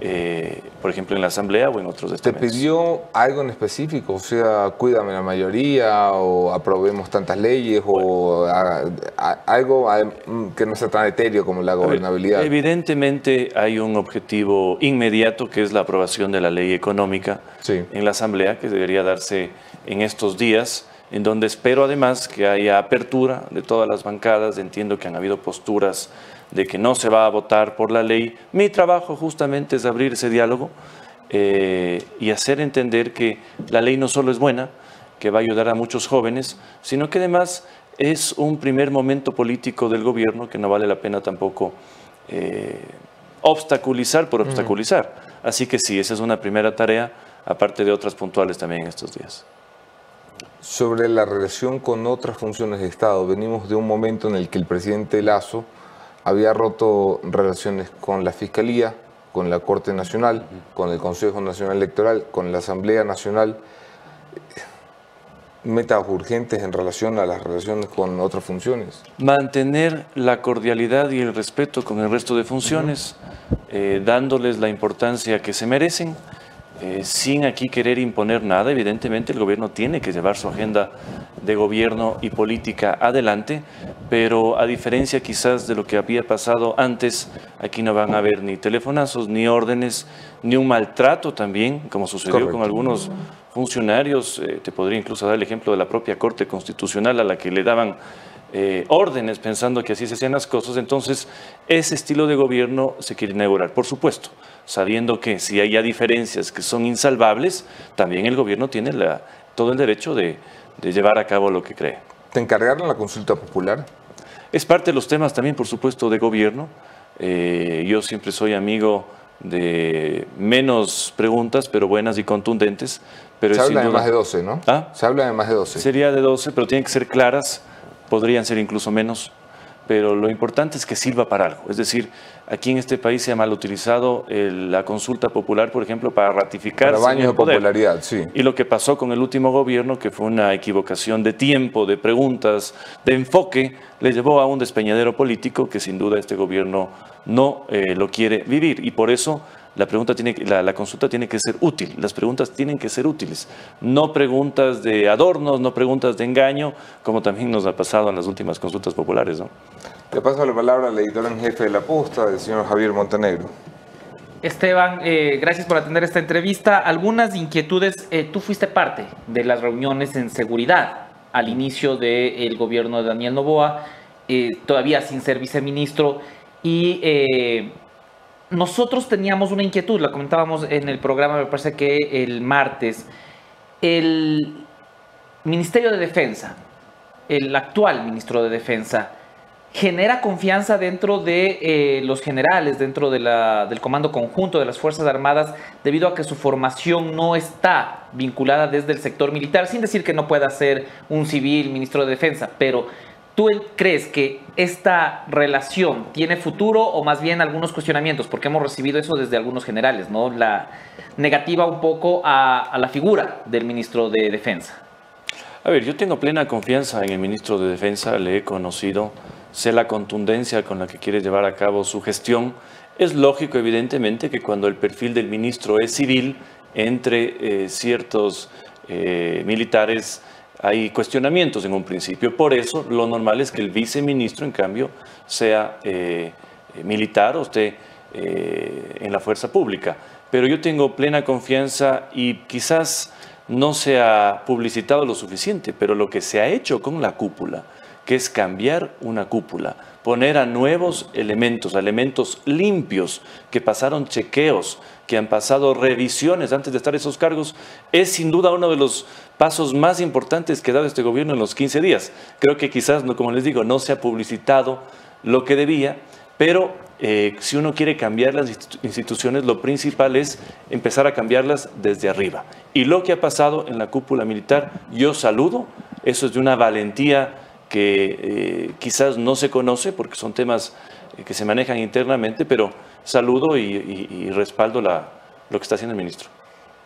Speaker 13: eh, por ejemplo, en la Asamblea o en otros
Speaker 1: ¿Te
Speaker 13: estamentos.
Speaker 1: pidió algo en específico? O sea, cuídame la mayoría o aprobemos tantas leyes o a- a- algo a- que no sea tan etéreo como la
Speaker 13: A ver,
Speaker 1: gobernabilidad.
Speaker 13: Evidentemente hay un objetivo inmediato que es la aprobación de la ley económica
Speaker 1: Sí.
Speaker 13: en la Asamblea, que debería darse en estos días. en donde espero además que haya apertura de todas las bancadas. Entiendo que han habido posturas de que no se va a votar por la ley. Mi trabajo justamente es abrir ese diálogo eh, y hacer entender que la ley no solo es buena, que va a ayudar a muchos jóvenes, sino que además es un primer momento político del gobierno que no vale la pena tampoco eh, obstaculizar por obstaculizar. Así que sí, esa es una primera tarea, aparte de otras puntuales también en estos días.
Speaker 1: Sobre la relación con otras funciones de Estado, venimos de un momento en el que el presidente Lazo había roto relaciones con la Fiscalía, con la Corte Nacional, con el Consejo Nacional Electoral, con la Asamblea Nacional. Metas urgentes en relación a las relaciones con otras funciones.
Speaker 13: Mantener la cordialidad y el respeto con el resto de funciones, eh, dándoles la importancia que se merecen eh, sin aquí querer imponer nada. Evidentemente el gobierno tiene que llevar su agenda de gobierno y política adelante, pero a diferencia quizás de lo que había pasado antes, aquí no van a haber ni telefonazos, ni órdenes, ni un maltrato también, como sucedió con algunos funcionarios. Eh, te podría incluso dar el ejemplo de la propia Corte Constitucional a la que le daban eh, órdenes pensando que así se hacían las cosas. Entonces, ese estilo de gobierno se quiere inaugurar. Por supuesto, sabiendo que si hay diferencias que son insalvables, también el gobierno tiene todo el derecho de, llevar a cabo lo que cree.
Speaker 1: ¿Te encargaron la consulta popular?
Speaker 13: Es parte de los temas también, por supuesto, de gobierno. Eh, yo siempre soy amigo de menos preguntas, pero buenas y contundentes. Pero
Speaker 1: Se habla de más de 12, ¿no? ¿Ah? Se habla de más de 12.
Speaker 13: Sería de 12, pero tienen que ser claras, podrían ser incluso menos pero lo importante es que sirva para algo. Es decir, aquí en este país se ha mal utilizado la consulta popular, por ejemplo, para ratificar.
Speaker 1: Para baños de popularidad, sí.
Speaker 13: Y lo que pasó con el último gobierno, que fue una equivocación de tiempo, de preguntas, de enfoque, le llevó a un despeñadero político que sin duda este gobierno no eh, lo quiere vivir. Y por eso la, pregunta tiene, la, la, consulta tiene que ser útil, las preguntas tienen que ser útiles, no preguntas de adornos, no preguntas de engaño, como también nos ha pasado en las últimas consultas populares. ¿no?
Speaker 1: Le paso la palabra al editor en jefe de la posta, el señor Javier Montenegro.
Speaker 2: Esteban, eh, gracias por atender esta entrevista. Algunas inquietudes, eh, tú fuiste parte de las reuniones en seguridad al inicio del gobierno de Daniel Novoa, eh, todavía sin ser viceministro, y nosotros teníamos una inquietud, la comentábamos en el programa, me parece que el martes. El Ministerio de Defensa, el actual ministro de Defensa, genera confianza dentro de eh, los generales, dentro de del Comando Conjunto de las Fuerzas Armadas, debido a que su formación no está vinculada desde el sector militar, sin decir que no pueda ser un civil ministro de Defensa, pero ¿Tú crees que esta relación tiene futuro o más bien algunos cuestionamientos? Porque hemos recibido eso desde algunos generales, ¿no? La negativa un poco a, la figura del ministro de Defensa.
Speaker 13: A ver, yo tengo plena confianza en el ministro de Defensa, le he conocido, sé la contundencia con la que quiere llevar a cabo su gestión. Es lógico, evidentemente, que cuando el perfil del ministro es civil, entre eh, ciertos eh, militares hay cuestionamientos en un principio. Por eso lo normal es que el viceministro, en cambio, sea eh, militar o esté eh, en la fuerza pública. Pero yo tengo plena confianza y quizás no se ha publicitado lo suficiente, pero lo que se ha hecho con la cúpula, que es cambiar una cúpula, poner a nuevos elementos, elementos limpios que pasaron chequeos, que han pasado revisiones antes de estar esos cargos, es sin duda uno de los pasos más importantes que ha dado este gobierno en los 15 días. Creo que quizás, como les digo, no se ha publicitado lo que debía, pero eh, si uno quiere cambiar las instituciones, lo principal es empezar a cambiarlas desde arriba. Y lo que ha pasado en la cúpula militar, yo saludo, eso es de una valentía que eh, quizás no se conoce porque son temas eh, que se manejan internamente, pero saludo y, respaldo la, lo que está haciendo el ministro.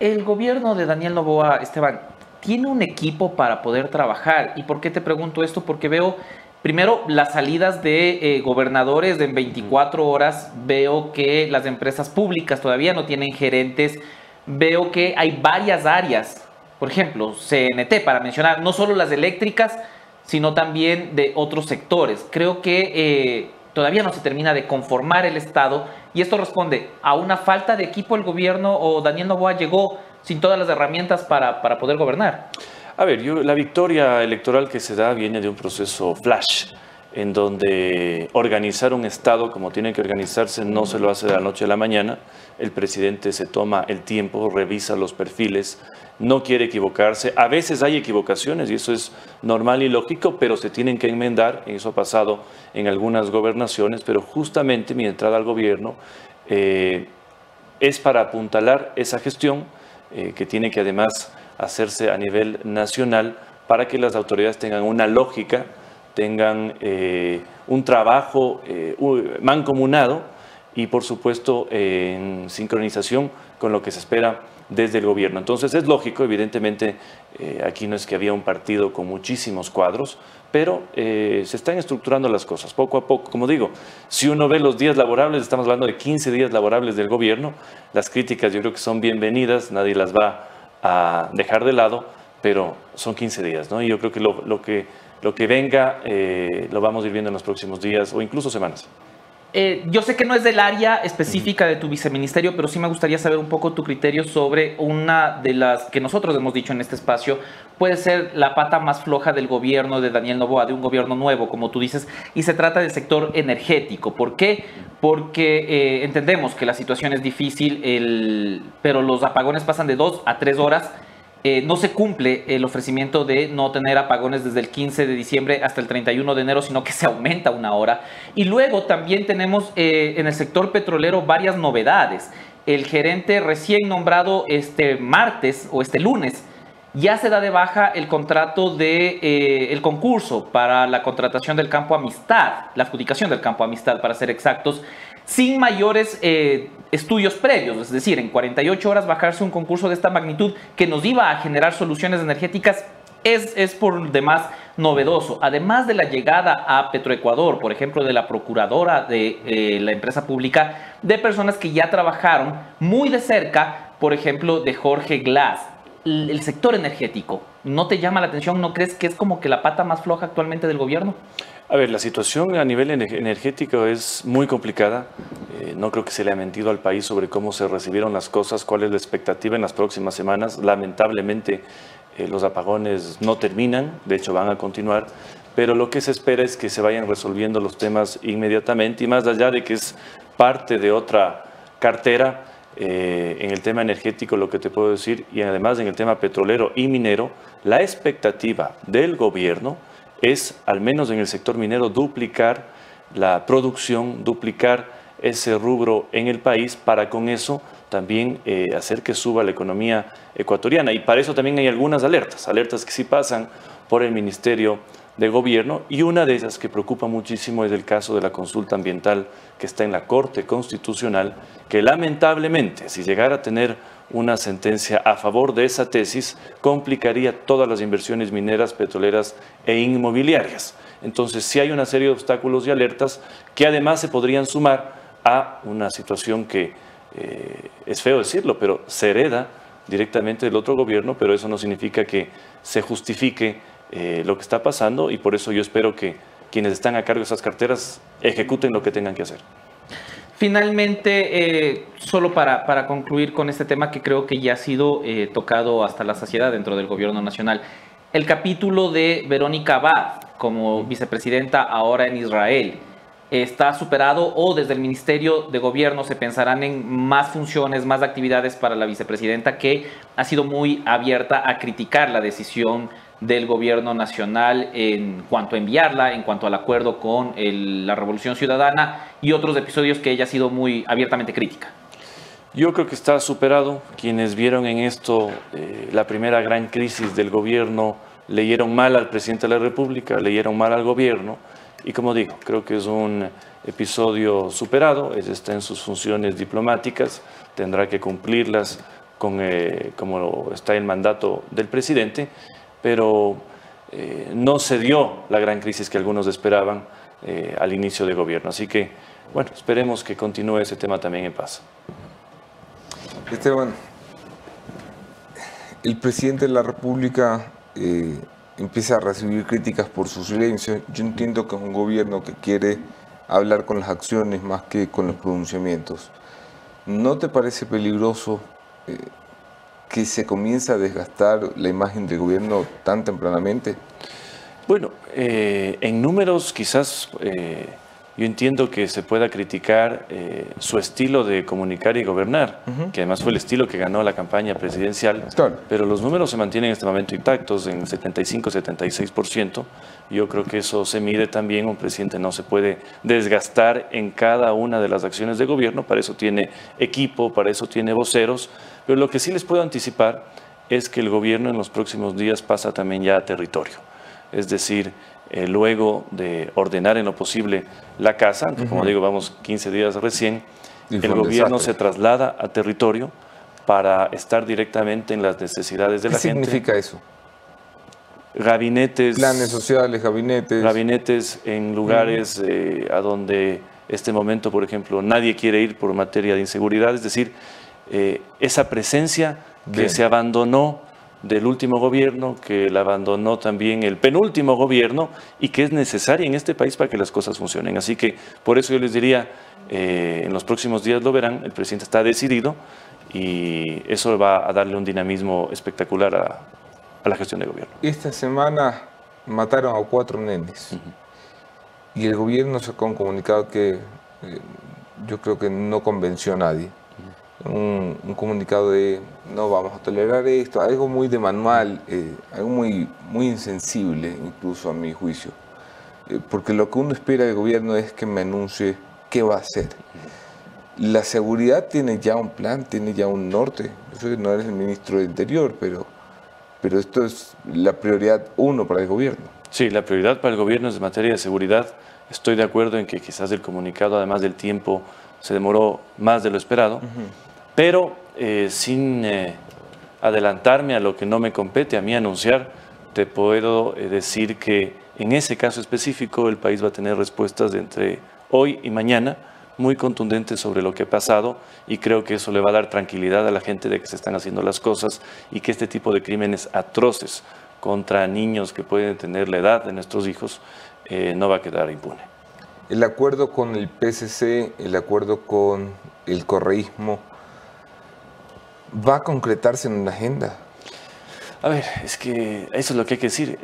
Speaker 2: El gobierno de Daniel Novoa, Esteban, tiene un equipo para poder trabajar. ¿Y por qué te pregunto esto? Porque veo, primero, las salidas de eh, gobernadores de 24 horas, veo que las empresas públicas todavía no tienen gerentes, veo que hay varias áreas, por ejemplo, CNT, para mencionar, no solo las eléctricas, sino también de otros sectores. Creo que eh, todavía no se termina de conformar el Estado y esto responde a una falta de equipo el gobierno o Daniel Novoa llegó sin todas las herramientas para, poder gobernar.
Speaker 13: A ver, yo, la victoria electoral que se da viene de un proceso flash, en donde organizar un Estado como tiene que organizarse no se lo hace de la noche a la mañana. El presidente se toma el tiempo, revisa los perfiles, no quiere equivocarse. A veces hay equivocaciones y eso es normal y lógico, pero se tienen que enmendar. Eso ha pasado en algunas gobernaciones, pero justamente mi entrada al gobierno eh, es para apuntalar esa gestión eh, que tiene que además hacerse a nivel nacional para que las autoridades tengan una lógica, tengan eh, un trabajo mancomunado y por supuesto en sincronización con lo que se espera desde el gobierno. Entonces es lógico, evidentemente, eh, aquí no es que había un partido con muchísimos cuadros, pero eh, se están estructurando las cosas poco a poco. Como digo, si uno ve los días laborables, estamos hablando de 15 días laborables del gobierno, las críticas yo creo que son bienvenidas, nadie las va a dejar de lado, pero son 15 días, ¿no? Y yo creo que lo, que, lo que venga eh, lo vamos a ir viendo en los próximos días o incluso semanas.
Speaker 2: Eh, yo sé que no es del área específica de tu viceministerio, pero sí me gustaría saber un poco tu criterio sobre una de las que nosotros hemos dicho en este espacio, puede ser la pata más floja del gobierno de Daniel Novoa, de un gobierno nuevo, como tú dices, y se trata del sector energético. ¿Por qué? Porque eh, entendemos que la situación es difícil, pero los apagones pasan de dos a tres horas eh, no se cumple el ofrecimiento de no tener apagones desde el 15 de diciembre hasta el 31 de enero, sino que se aumenta una hora. Y luego también tenemos eh, en el sector petrolero varias novedades. El gerente recién nombrado este martes o este lunes ya se da de baja el contrato de eh, el concurso para la contratación del campo Amistad, la adjudicación del campo Amistad para ser exactos, sin mayores eh, estudios previos, es decir, en 48 horas bajarse un concurso de esta magnitud que nos iba a generar soluciones energéticas es, es, por demás novedoso. Además de la llegada a Petroecuador, por ejemplo, de la procuradora de eh, la empresa pública, de personas que ya trabajaron muy de cerca, por ejemplo, de Jorge Glass. El sector energético, ¿no te llama la atención? ¿No crees que es como que la pata más floja actualmente del gobierno?
Speaker 13: A ver, la situación a nivel energético es muy complicada. Eh, no creo que se le ha mentido al país sobre cómo se recibieron las cosas, cuál es la expectativa en las próximas semanas. Lamentablemente, eh, los apagones no terminan, de hecho van a continuar, pero lo que se espera es que se vayan resolviendo los temas inmediatamente y más allá de que es parte de otra cartera, eh, en el tema energético lo que te puedo decir y además en el tema petrolero y minero, la expectativa del gobierno es, al menos en el sector minero, duplicar la producción, duplicar ese rubro en el país para con eso también eh, hacer que suba la economía ecuatoriana. Y para eso también hay algunas alertas, alertas que sí pasan por el Ministerio de Gobierno y una de ellas que preocupa muchísimo es el caso de la consulta ambiental que está en la Corte Constitucional, que lamentablemente si llegara a tener una sentencia a favor de esa tesis complicaría todas las inversiones mineras, petroleras e inmobiliarias. Entonces, sí hay una serie de obstáculos y alertas que además se podrían sumar a una situación que eh, es feo decirlo, pero se hereda directamente del otro gobierno, pero eso no significa que se justifique eh, lo que está pasando y por eso yo espero que quienes están a cargo de esas carteras ejecuten lo que tengan que hacer.
Speaker 2: Finalmente, eh, solo para, para, concluir con este tema que creo que ya ha sido eh, tocado hasta la saciedad dentro del gobierno nacional, el capítulo de Verónica Abad como vicepresidenta ahora en Israel está superado o desde el Ministerio de Gobierno se pensarán en más funciones, más actividades para la vicepresidenta que ha sido muy abierta a criticar la decisión del gobierno nacional en cuanto a enviarla, en cuanto al acuerdo con la Revolución Ciudadana y otros episodios que ella ha sido muy abiertamente crítica.
Speaker 13: Yo creo que está superado. Quienes vieron en esto eh, la primera gran crisis del gobierno leyeron mal al presidente de la República, leyeron mal al gobierno y como digo, creo que es un episodio superado. Ella está en sus funciones diplomáticas, tendrá que cumplirlas con, eh, como está el mandato del presidente pero eh, no se dio la gran crisis que algunos esperaban eh, al inicio del gobierno. Así que, bueno, esperemos que continúe ese tema también en paz.
Speaker 1: Esteban, el presidente de la República eh, empieza a recibir críticas por su silencio. Yo entiendo que es un gobierno que quiere hablar con las acciones más que con los pronunciamientos. ¿No te parece peligroso que se comienza a desgastar la imagen del gobierno tan tempranamente?
Speaker 13: Bueno, eh, en números quizás eh, yo entiendo que se pueda criticar eh, su estilo de comunicar y gobernar, que además fue el estilo que ganó la campaña presidencial, pero los números se mantienen en este momento intactos, en 75-76%. Yo creo que eso se mide también, un presidente no se puede desgastar en cada una de las acciones de gobierno, para eso tiene equipo, para eso tiene voceros, pero lo que sí les puedo anticipar es que el gobierno en los próximos días pasa también ya a territorio, es decir, eh, luego de ordenar en lo posible la casa, como digo, vamos 15 días recién, el gobierno se traslada a territorio para estar directamente en las necesidades de la
Speaker 1: gente. ¿Qué significa eso?
Speaker 13: Gabinetes.
Speaker 1: Planes sociales, gabinetes.
Speaker 13: Gabinetes en lugares eh, a donde este momento, por ejemplo, nadie quiere ir por materia de inseguridad, es decir, eh, esa presencia que se abandonó del último gobierno, que la abandonó también el penúltimo gobierno y que es necesaria en este país para que las cosas funcionen. Así que por eso yo les diría, eh, en los próximos días lo verán, el presidente está decidido y eso va a darle un dinamismo espectacular a, la gestión de gobierno.
Speaker 1: Esta semana mataron a cuatro nenes y el gobierno sacó un comunicado que eh, yo creo que no convenció a nadie un, comunicado de no vamos a tolerar esto, algo muy de manual, eh, algo muy, muy insensible incluso a mi juicio. Eh, porque lo que uno espera del gobierno es que me anuncie qué va a hacer. La seguridad tiene ya un plan, tiene ya un norte. Yo no eres el ministro de Interior, pero, pero esto es la prioridad uno para el gobierno.
Speaker 13: Sí, la prioridad para el gobierno es en materia de seguridad. Estoy de acuerdo en que quizás el comunicado, además del tiempo, se demoró más de lo esperado. Pero eh, sin eh, adelantarme a lo que no me compete a mí anunciar, te puedo eh, decir que en ese caso específico el país va a tener respuestas de entre hoy y mañana muy contundentes sobre lo que ha pasado y creo que eso le va a dar tranquilidad a la gente de que se están haciendo las cosas y que este tipo de crímenes atroces contra niños que pueden tener la edad de nuestros hijos no va a quedar impune.
Speaker 1: El acuerdo con el PSC, el acuerdo con el correísmo, va a concretarse en una agenda?
Speaker 13: A ver, es que eso es lo que hay que decir.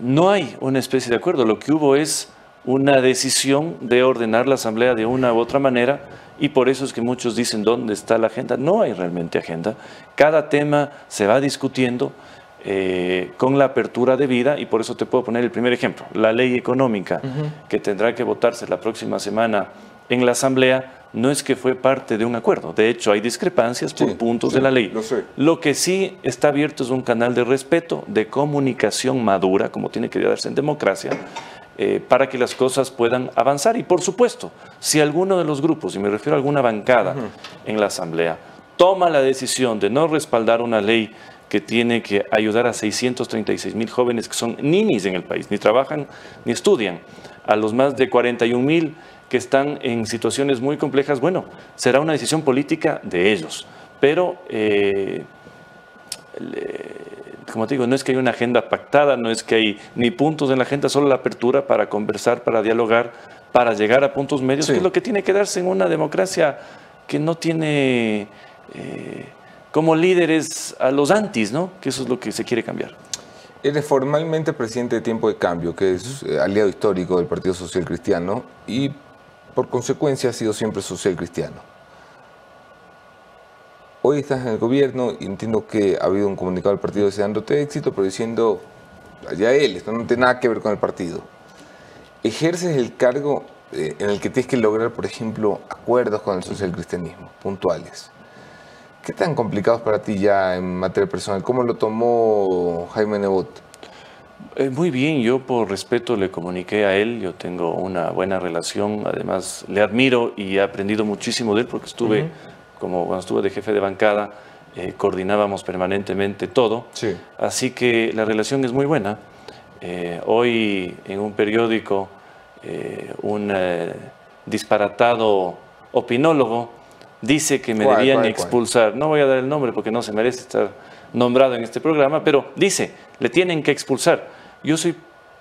Speaker 13: no hay una especie de acuerdo. Lo que hubo es una decisión de ordenar la asamblea de una u otra manera y por eso es que muchos dicen dónde está la agenda. No hay realmente agenda. Cada tema se va discutiendo eh, con la apertura debida y por eso te puedo poner el primer ejemplo. La ley económica que tendrá que votarse la próxima semana en la asamblea no es que fue parte de un acuerdo. De hecho, hay discrepancias por puntos de la ley. Lo, que sí está abierto es un canal de respeto, de comunicación madura, como tiene que darse en democracia, eh, para que las cosas puedan avanzar. Y por supuesto, si alguno de los grupos, y me refiero a alguna bancada en la Asamblea, toma la decisión de no respaldar una ley que tiene que ayudar a 636 mil jóvenes que son ninis en el país, ni trabajan ni estudian, a los más de 41 mil que están en situaciones muy complejas, bueno, será una decisión política de ellos. Pero, eh, como te digo, no es que hay una agenda pactada, no es que hay ni puntos en la agenda, solo la apertura para conversar, para dialogar, para llegar a puntos medios, que es lo que tiene que darse en una democracia que no tiene eh, como líderes a los antis, ¿no? Que eso es lo que se quiere cambiar.
Speaker 1: Eres formalmente presidente de Tiempo de Cambio, que es eh, aliado histórico del Partido Social Cristiano, y por consecuencia ha sido siempre social cristiano. Hoy estás en el gobierno y entiendo que ha habido un comunicado del partido deseándote éxito, pero diciendo, allá él, esto no tiene nada que ver con el partido. Ejerces el cargo eh, en el que tienes que lograr, por ejemplo, acuerdos con el social cristianismo, puntuales. ¿Qué tan complicados para ti ya en materia personal? ¿Cómo lo tomó Jaime Nebot?
Speaker 13: Eh, muy bien, yo por respeto le comuniqué a él, yo tengo una buena relación, además le admiro y he aprendido muchísimo de él porque estuve, como cuando estuve de jefe de bancada, eh, coordinábamos permanentemente todo, así que la relación es muy buena. Eh, hoy en un periódico, un disparatado opinólogo dice que me debían expulsar, no voy a dar el nombre porque no se merece estar nombrado en este programa, pero dice, le tienen que expulsar. Yo soy,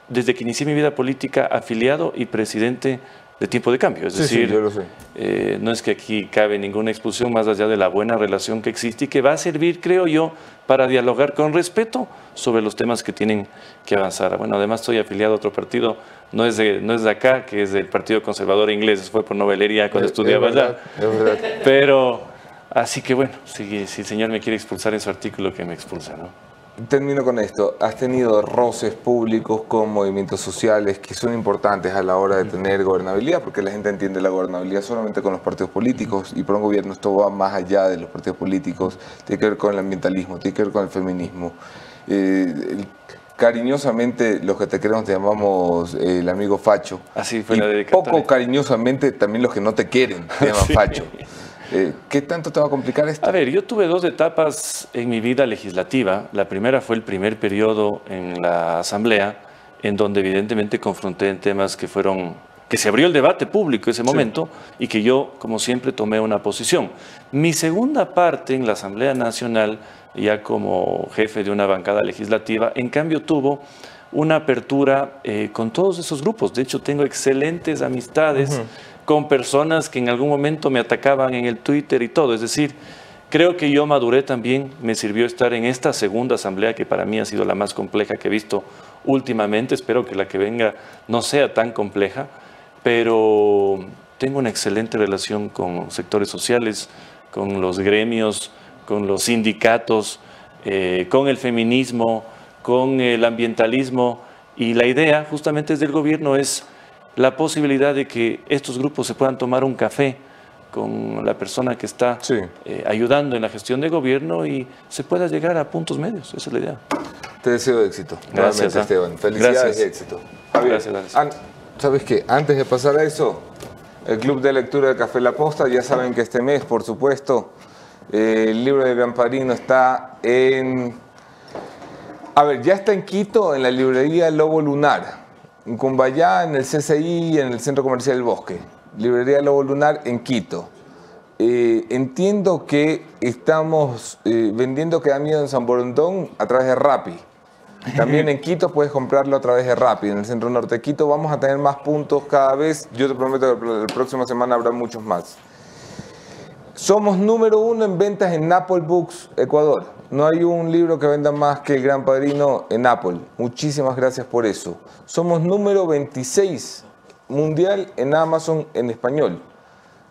Speaker 13: desde que inicié mi vida política, afiliado y presidente de tiempo de cambio. Es
Speaker 1: Sí, sí,
Speaker 13: decir,
Speaker 1: yo lo sé.
Speaker 13: eh, no es que aquí cabe ninguna expulsión más allá de la buena relación que existe y que va a servir, creo yo, para dialogar con respeto sobre los temas que tienen que avanzar. Bueno, además estoy afiliado a otro partido, no es de, no es de acá, que es del Partido Conservador Inglés, fue por novelería cuando
Speaker 1: Es-
Speaker 13: estudiaba
Speaker 1: es verdad,
Speaker 13: allá.
Speaker 1: es verdad.
Speaker 13: Pero, así que bueno, si, si el señor me quiere expulsar en su artículo, que me expulse, ¿no?
Speaker 1: Termino con esto. Has tenido roces públicos con movimientos sociales que son importantes a la hora de tener gobernabilidad, porque la gente entiende la gobernabilidad solamente con los partidos políticos y por un gobierno esto va más allá de los partidos políticos, tiene que ver con el ambientalismo, tiene que ver con el feminismo. Eh, cariñosamente los que te queremos te llamamos eh, el amigo Facho.
Speaker 13: Así fue
Speaker 1: y
Speaker 13: la
Speaker 1: poco cariñosamente también los que no te quieren te llaman
Speaker 13: Sí.
Speaker 1: Facho. Eh, ¿Qué tanto te va a complicar esto?
Speaker 13: A ver, yo tuve dos etapas en mi vida legislativa. La primera fue el primer periodo en la Asamblea, en donde evidentemente confronté en temas que fueron que se abrió el debate público ese momento y que yo, como siempre, tomé una posición. Mi segunda parte en la Asamblea Nacional, ya como jefe de una bancada legislativa, en cambio tuvo una apertura eh, con todos esos grupos. De hecho, tengo excelentes amistades. Con personas que en algún momento me atacaban en el Twitter y todo. Es decir, creo que yo maduré también, me sirvió estar en esta segunda asamblea que para mí ha sido la más compleja que he visto últimamente. Espero que la que venga no sea tan compleja, pero tengo una excelente relación con sectores sociales, con los gremios, con los sindicatos, eh, con el feminismo, con el ambientalismo y la idea justamente desde el gobierno es la posibilidad de que estos grupos se puedan tomar un café con la persona que está eh, ayudando en la gestión de gobierno y se pueda llegar a puntos medios. Esa es la idea.
Speaker 1: Te deseo éxito.
Speaker 13: Gracias,
Speaker 1: nuevamente,
Speaker 13: ah.
Speaker 1: Esteban. Felicidades
Speaker 13: Gracias.
Speaker 1: y éxito. Javier,
Speaker 13: Gracias, gracias.
Speaker 1: ¿Sabes qué? Antes de pasar a eso, el Club de Lectura de Café La Posta, ya saben que este mes, por supuesto, eh, el libro de Gran Padrino está en... A ver, ya está en Quito, en la librería Lobo Lunar. En Cumbayá, en el CCI, en el Centro Comercial del Bosque. Librería Lobo Lunar en Quito. Eh, entiendo que estamos eh, vendiendo que da miedo en San Borondón a través de Rappi. También en Quito puedes comprarlo a través de Rappi. En el centro norte de Quito vamos a tener más puntos cada vez. Yo te prometo que la próxima semana habrá muchos más. Somos número uno en ventas en Apple Books Ecuador. No hay un libro que venda más que El Gran Padrino en Apple. Muchísimas gracias por eso. Somos número 26 mundial en Amazon en español.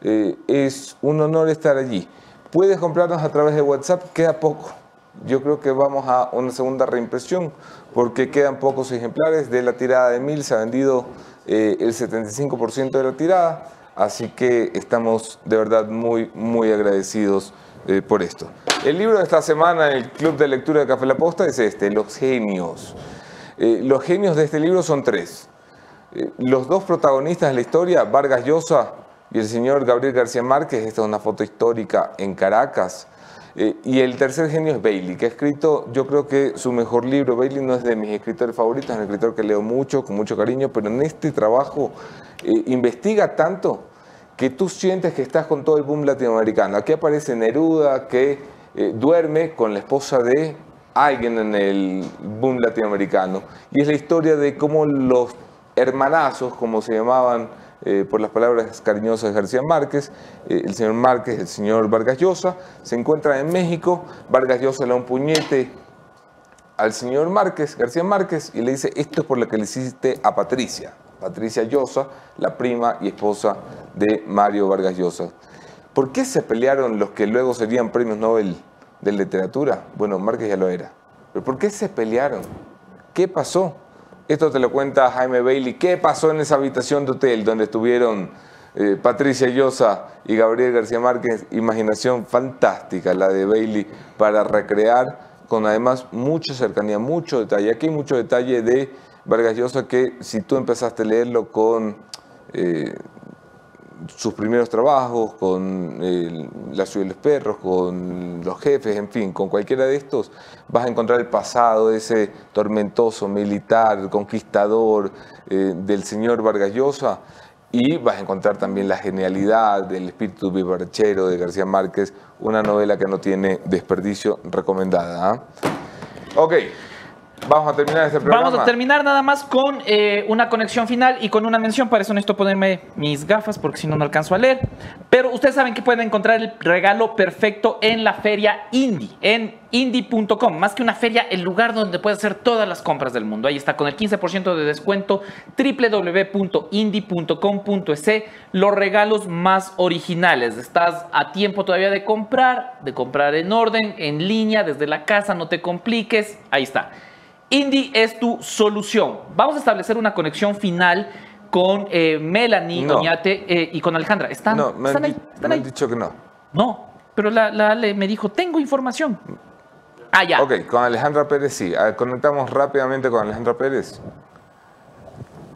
Speaker 1: Eh, es un honor estar allí. Puedes comprarnos a través de WhatsApp, queda poco. Yo creo que vamos a una segunda reimpresión porque quedan pocos ejemplares. De la tirada de 1000 se ha vendido eh, el 75% de la tirada. Así que estamos de verdad muy, muy agradecidos eh, por esto. El libro de esta semana en el Club de Lectura de Café La Posta es este, Los Genios. Eh, los genios de este libro son tres. Eh, los dos protagonistas de la historia, Vargas Llosa y el señor Gabriel García Márquez, esta es una foto histórica en Caracas. Y el tercer genio es Bailey, que ha escrito, yo creo que su mejor libro, Bailey no es de mis escritores favoritos, es un escritor que leo mucho, con mucho cariño, pero en este trabajo investiga tanto que tú sientes que estás con todo el boom latinoamericano. Aquí aparece Neruda, que eh, duerme con la esposa de alguien en el boom latinoamericano. Y es la historia de cómo los hermanazos, como se llamaban eh, por las palabras cariñosas de García Márquez, eh, el señor Márquez, el señor Vargas Llosa, se encuentran en México, Vargas Llosa le da un puñete al señor Márquez, García Márquez, y le dice, esto es por lo que le hiciste a Patricia, Patricia Llosa, la prima y esposa de Mario Vargas Llosa. ¿Por qué se pelearon los que luego serían premios Nobel de literatura? Bueno, Márquez ya lo era. ¿Pero por qué se pelearon? ¿Qué pasó? Esto te lo cuenta Jaime Bailey. ¿Qué pasó en esa habitación de hotel donde estuvieron eh, Patricia Llosa y Gabriel García Márquez? Imaginación fantástica la de Bailey para recrear con además mucha cercanía, mucho detalle. Aquí hay mucho detalle de Vargas Llosa que si tú empezaste a leerlo con eh, sus primeros trabajos, con eh, La ciudad de los perros, con los jefes, en fin, con cualquiera de estos, vas a encontrar el pasado de ese tormentoso militar, conquistador eh, del señor Vargas Llosa y vas a encontrar también la genialidad del espíritu vivarachero de García Márquez, una novela que no tiene desperdicio recomendada. ¿ah? Ok, Vamos a terminar este programa.
Speaker 2: Vamos a terminar nada más con eh, una conexión final y con una mención. Para eso necesito ponerme mis gafas porque si no, no alcanzo a leer. Pero ustedes saben que pueden encontrar el regalo perfecto en la feria Indie, en indie.com. Más que una feria, el lugar donde puedes hacer todas las compras del mundo. Ahí está con el 15% de descuento www.indie.com.es. Los regalos más originales. Estás a tiempo todavía de comprar, de comprar en orden, en línea, desde la casa, no te compliques. Ahí está. Indie es tu solución. Vamos a establecer una conexión final con eh, Melanie
Speaker 1: No.
Speaker 2: Oñate eh, y con Alejandra. ¿Están,
Speaker 1: No, me
Speaker 2: están ahí?
Speaker 1: di-
Speaker 2: ¿Están
Speaker 1: me han dicho que no.
Speaker 2: No, pero la, la Ale me dijo, tengo información. Ah, ya.
Speaker 1: Ok, con Alejandra Pérez sí. A ver, conectamos rápidamente con Alejandra Pérez.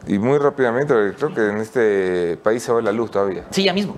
Speaker 1: Y muy rápidamente, porque creo que en este país se va la luz todavía.
Speaker 2: Sí, ya mismo.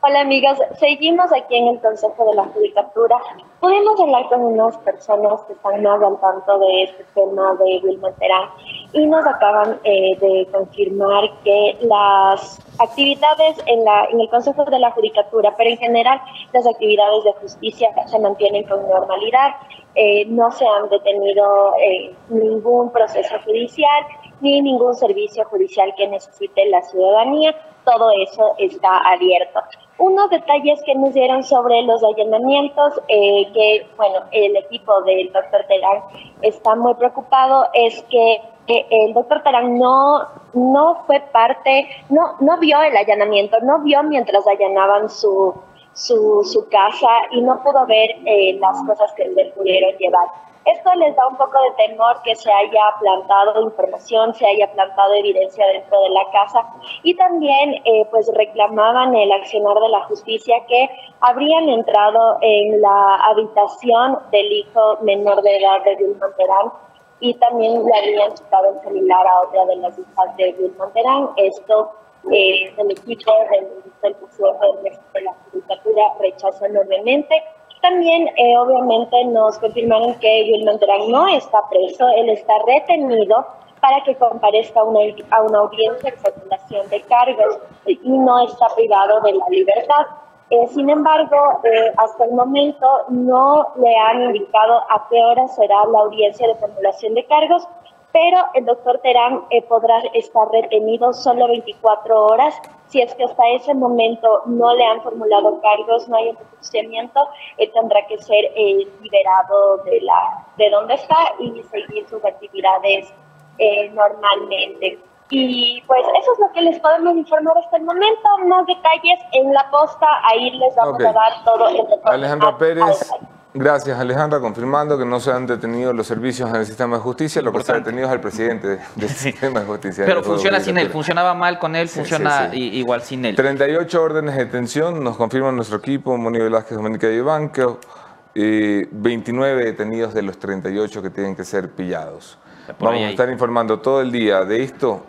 Speaker 10: Hola amigas, seguimos aquí en el Consejo de la Judicatura. Pudimos hablar con unas personas que están más al tanto de este tema de Wilma Terán y nos acaban eh, de confirmar que las actividades en, la, en el Consejo de la Judicatura, pero en general las actividades de justicia se mantienen con normalidad. Eh, no se han detenido eh, ningún proceso judicial ni ningún servicio judicial que necesite la ciudadanía. Todo eso está abierto. Unos detalles que nos dieron sobre los allanamientos, eh, que bueno, el equipo del doctor Terán está muy preocupado, es que el doctor Terán no, no fue parte, no, no vio el allanamiento, no vio mientras allanaban su, su, su casa y no pudo ver eh, las cosas que le pudieron llevar. Esto les da un poco de temor que se haya plantado información, se haya plantado evidencia dentro de la casa y también eh, pues reclamaban el accionar de la justicia que habrían entrado en la habitación del hijo menor de edad de Vilma Terán y también le habían quitado el celular a otra de las hijas de Vilma Terán. Esto eh, el equipo del, del de la Judicatura rechaza enormemente. También, eh, obviamente, nos confirmaron que Wilman Terán no está preso, él está retenido para que comparezca a una audiencia de formulación de cargos y no está privado de la libertad. Eh, sin embargo, eh, hasta el momento no le han indicado a qué hora será la audiencia de formulación de cargos, pero el doctor Terán eh, podrá estar retenido solo 24 horas. Si es que hasta ese momento no le han formulado cargos, no hay enjuiciamiento, él tendrá que ser eh, liberado de, la, de donde está y seguir sus actividades eh, normalmente. Y pues eso es lo que les podemos informar hasta el momento. Más detalles en la posta, ahí les vamos a dar todo el.
Speaker 1: Alejandra Pérez, gracias Alejandra, confirmando que no se han detenido los servicios en el sistema de justicia, lo que se ha detenido es el presidente de- del sistema de justicia.
Speaker 2: Pero funciona sin él. Funcionaba mal con él,
Speaker 1: Sí,
Speaker 2: funciona
Speaker 1: sí, sí.
Speaker 2: igual sin él.
Speaker 1: 38 órdenes de detención, nos confirma nuestro equipo, Moni Velázquez, Doménica y Banco. 29 detenidos de los 38 que tienen que ser pillados.
Speaker 2: Ahí
Speaker 1: Vamos a estar informando todo el día de esto.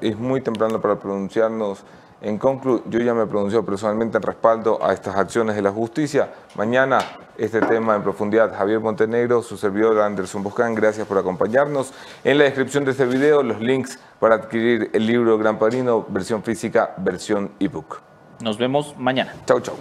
Speaker 1: Es muy temprano para pronunciarnos. En conclu, yo ya me he pronunciado personalmente en respaldo a estas acciones de la justicia. Mañana este tema en profundidad. Javier Montenegro, su servidor Anderson Boscán, gracias por acompañarnos. En la descripción de este video los links para adquirir el libro Gran Padrino, versión física, versión ebook.
Speaker 2: Nos vemos mañana.
Speaker 1: Chau, chau.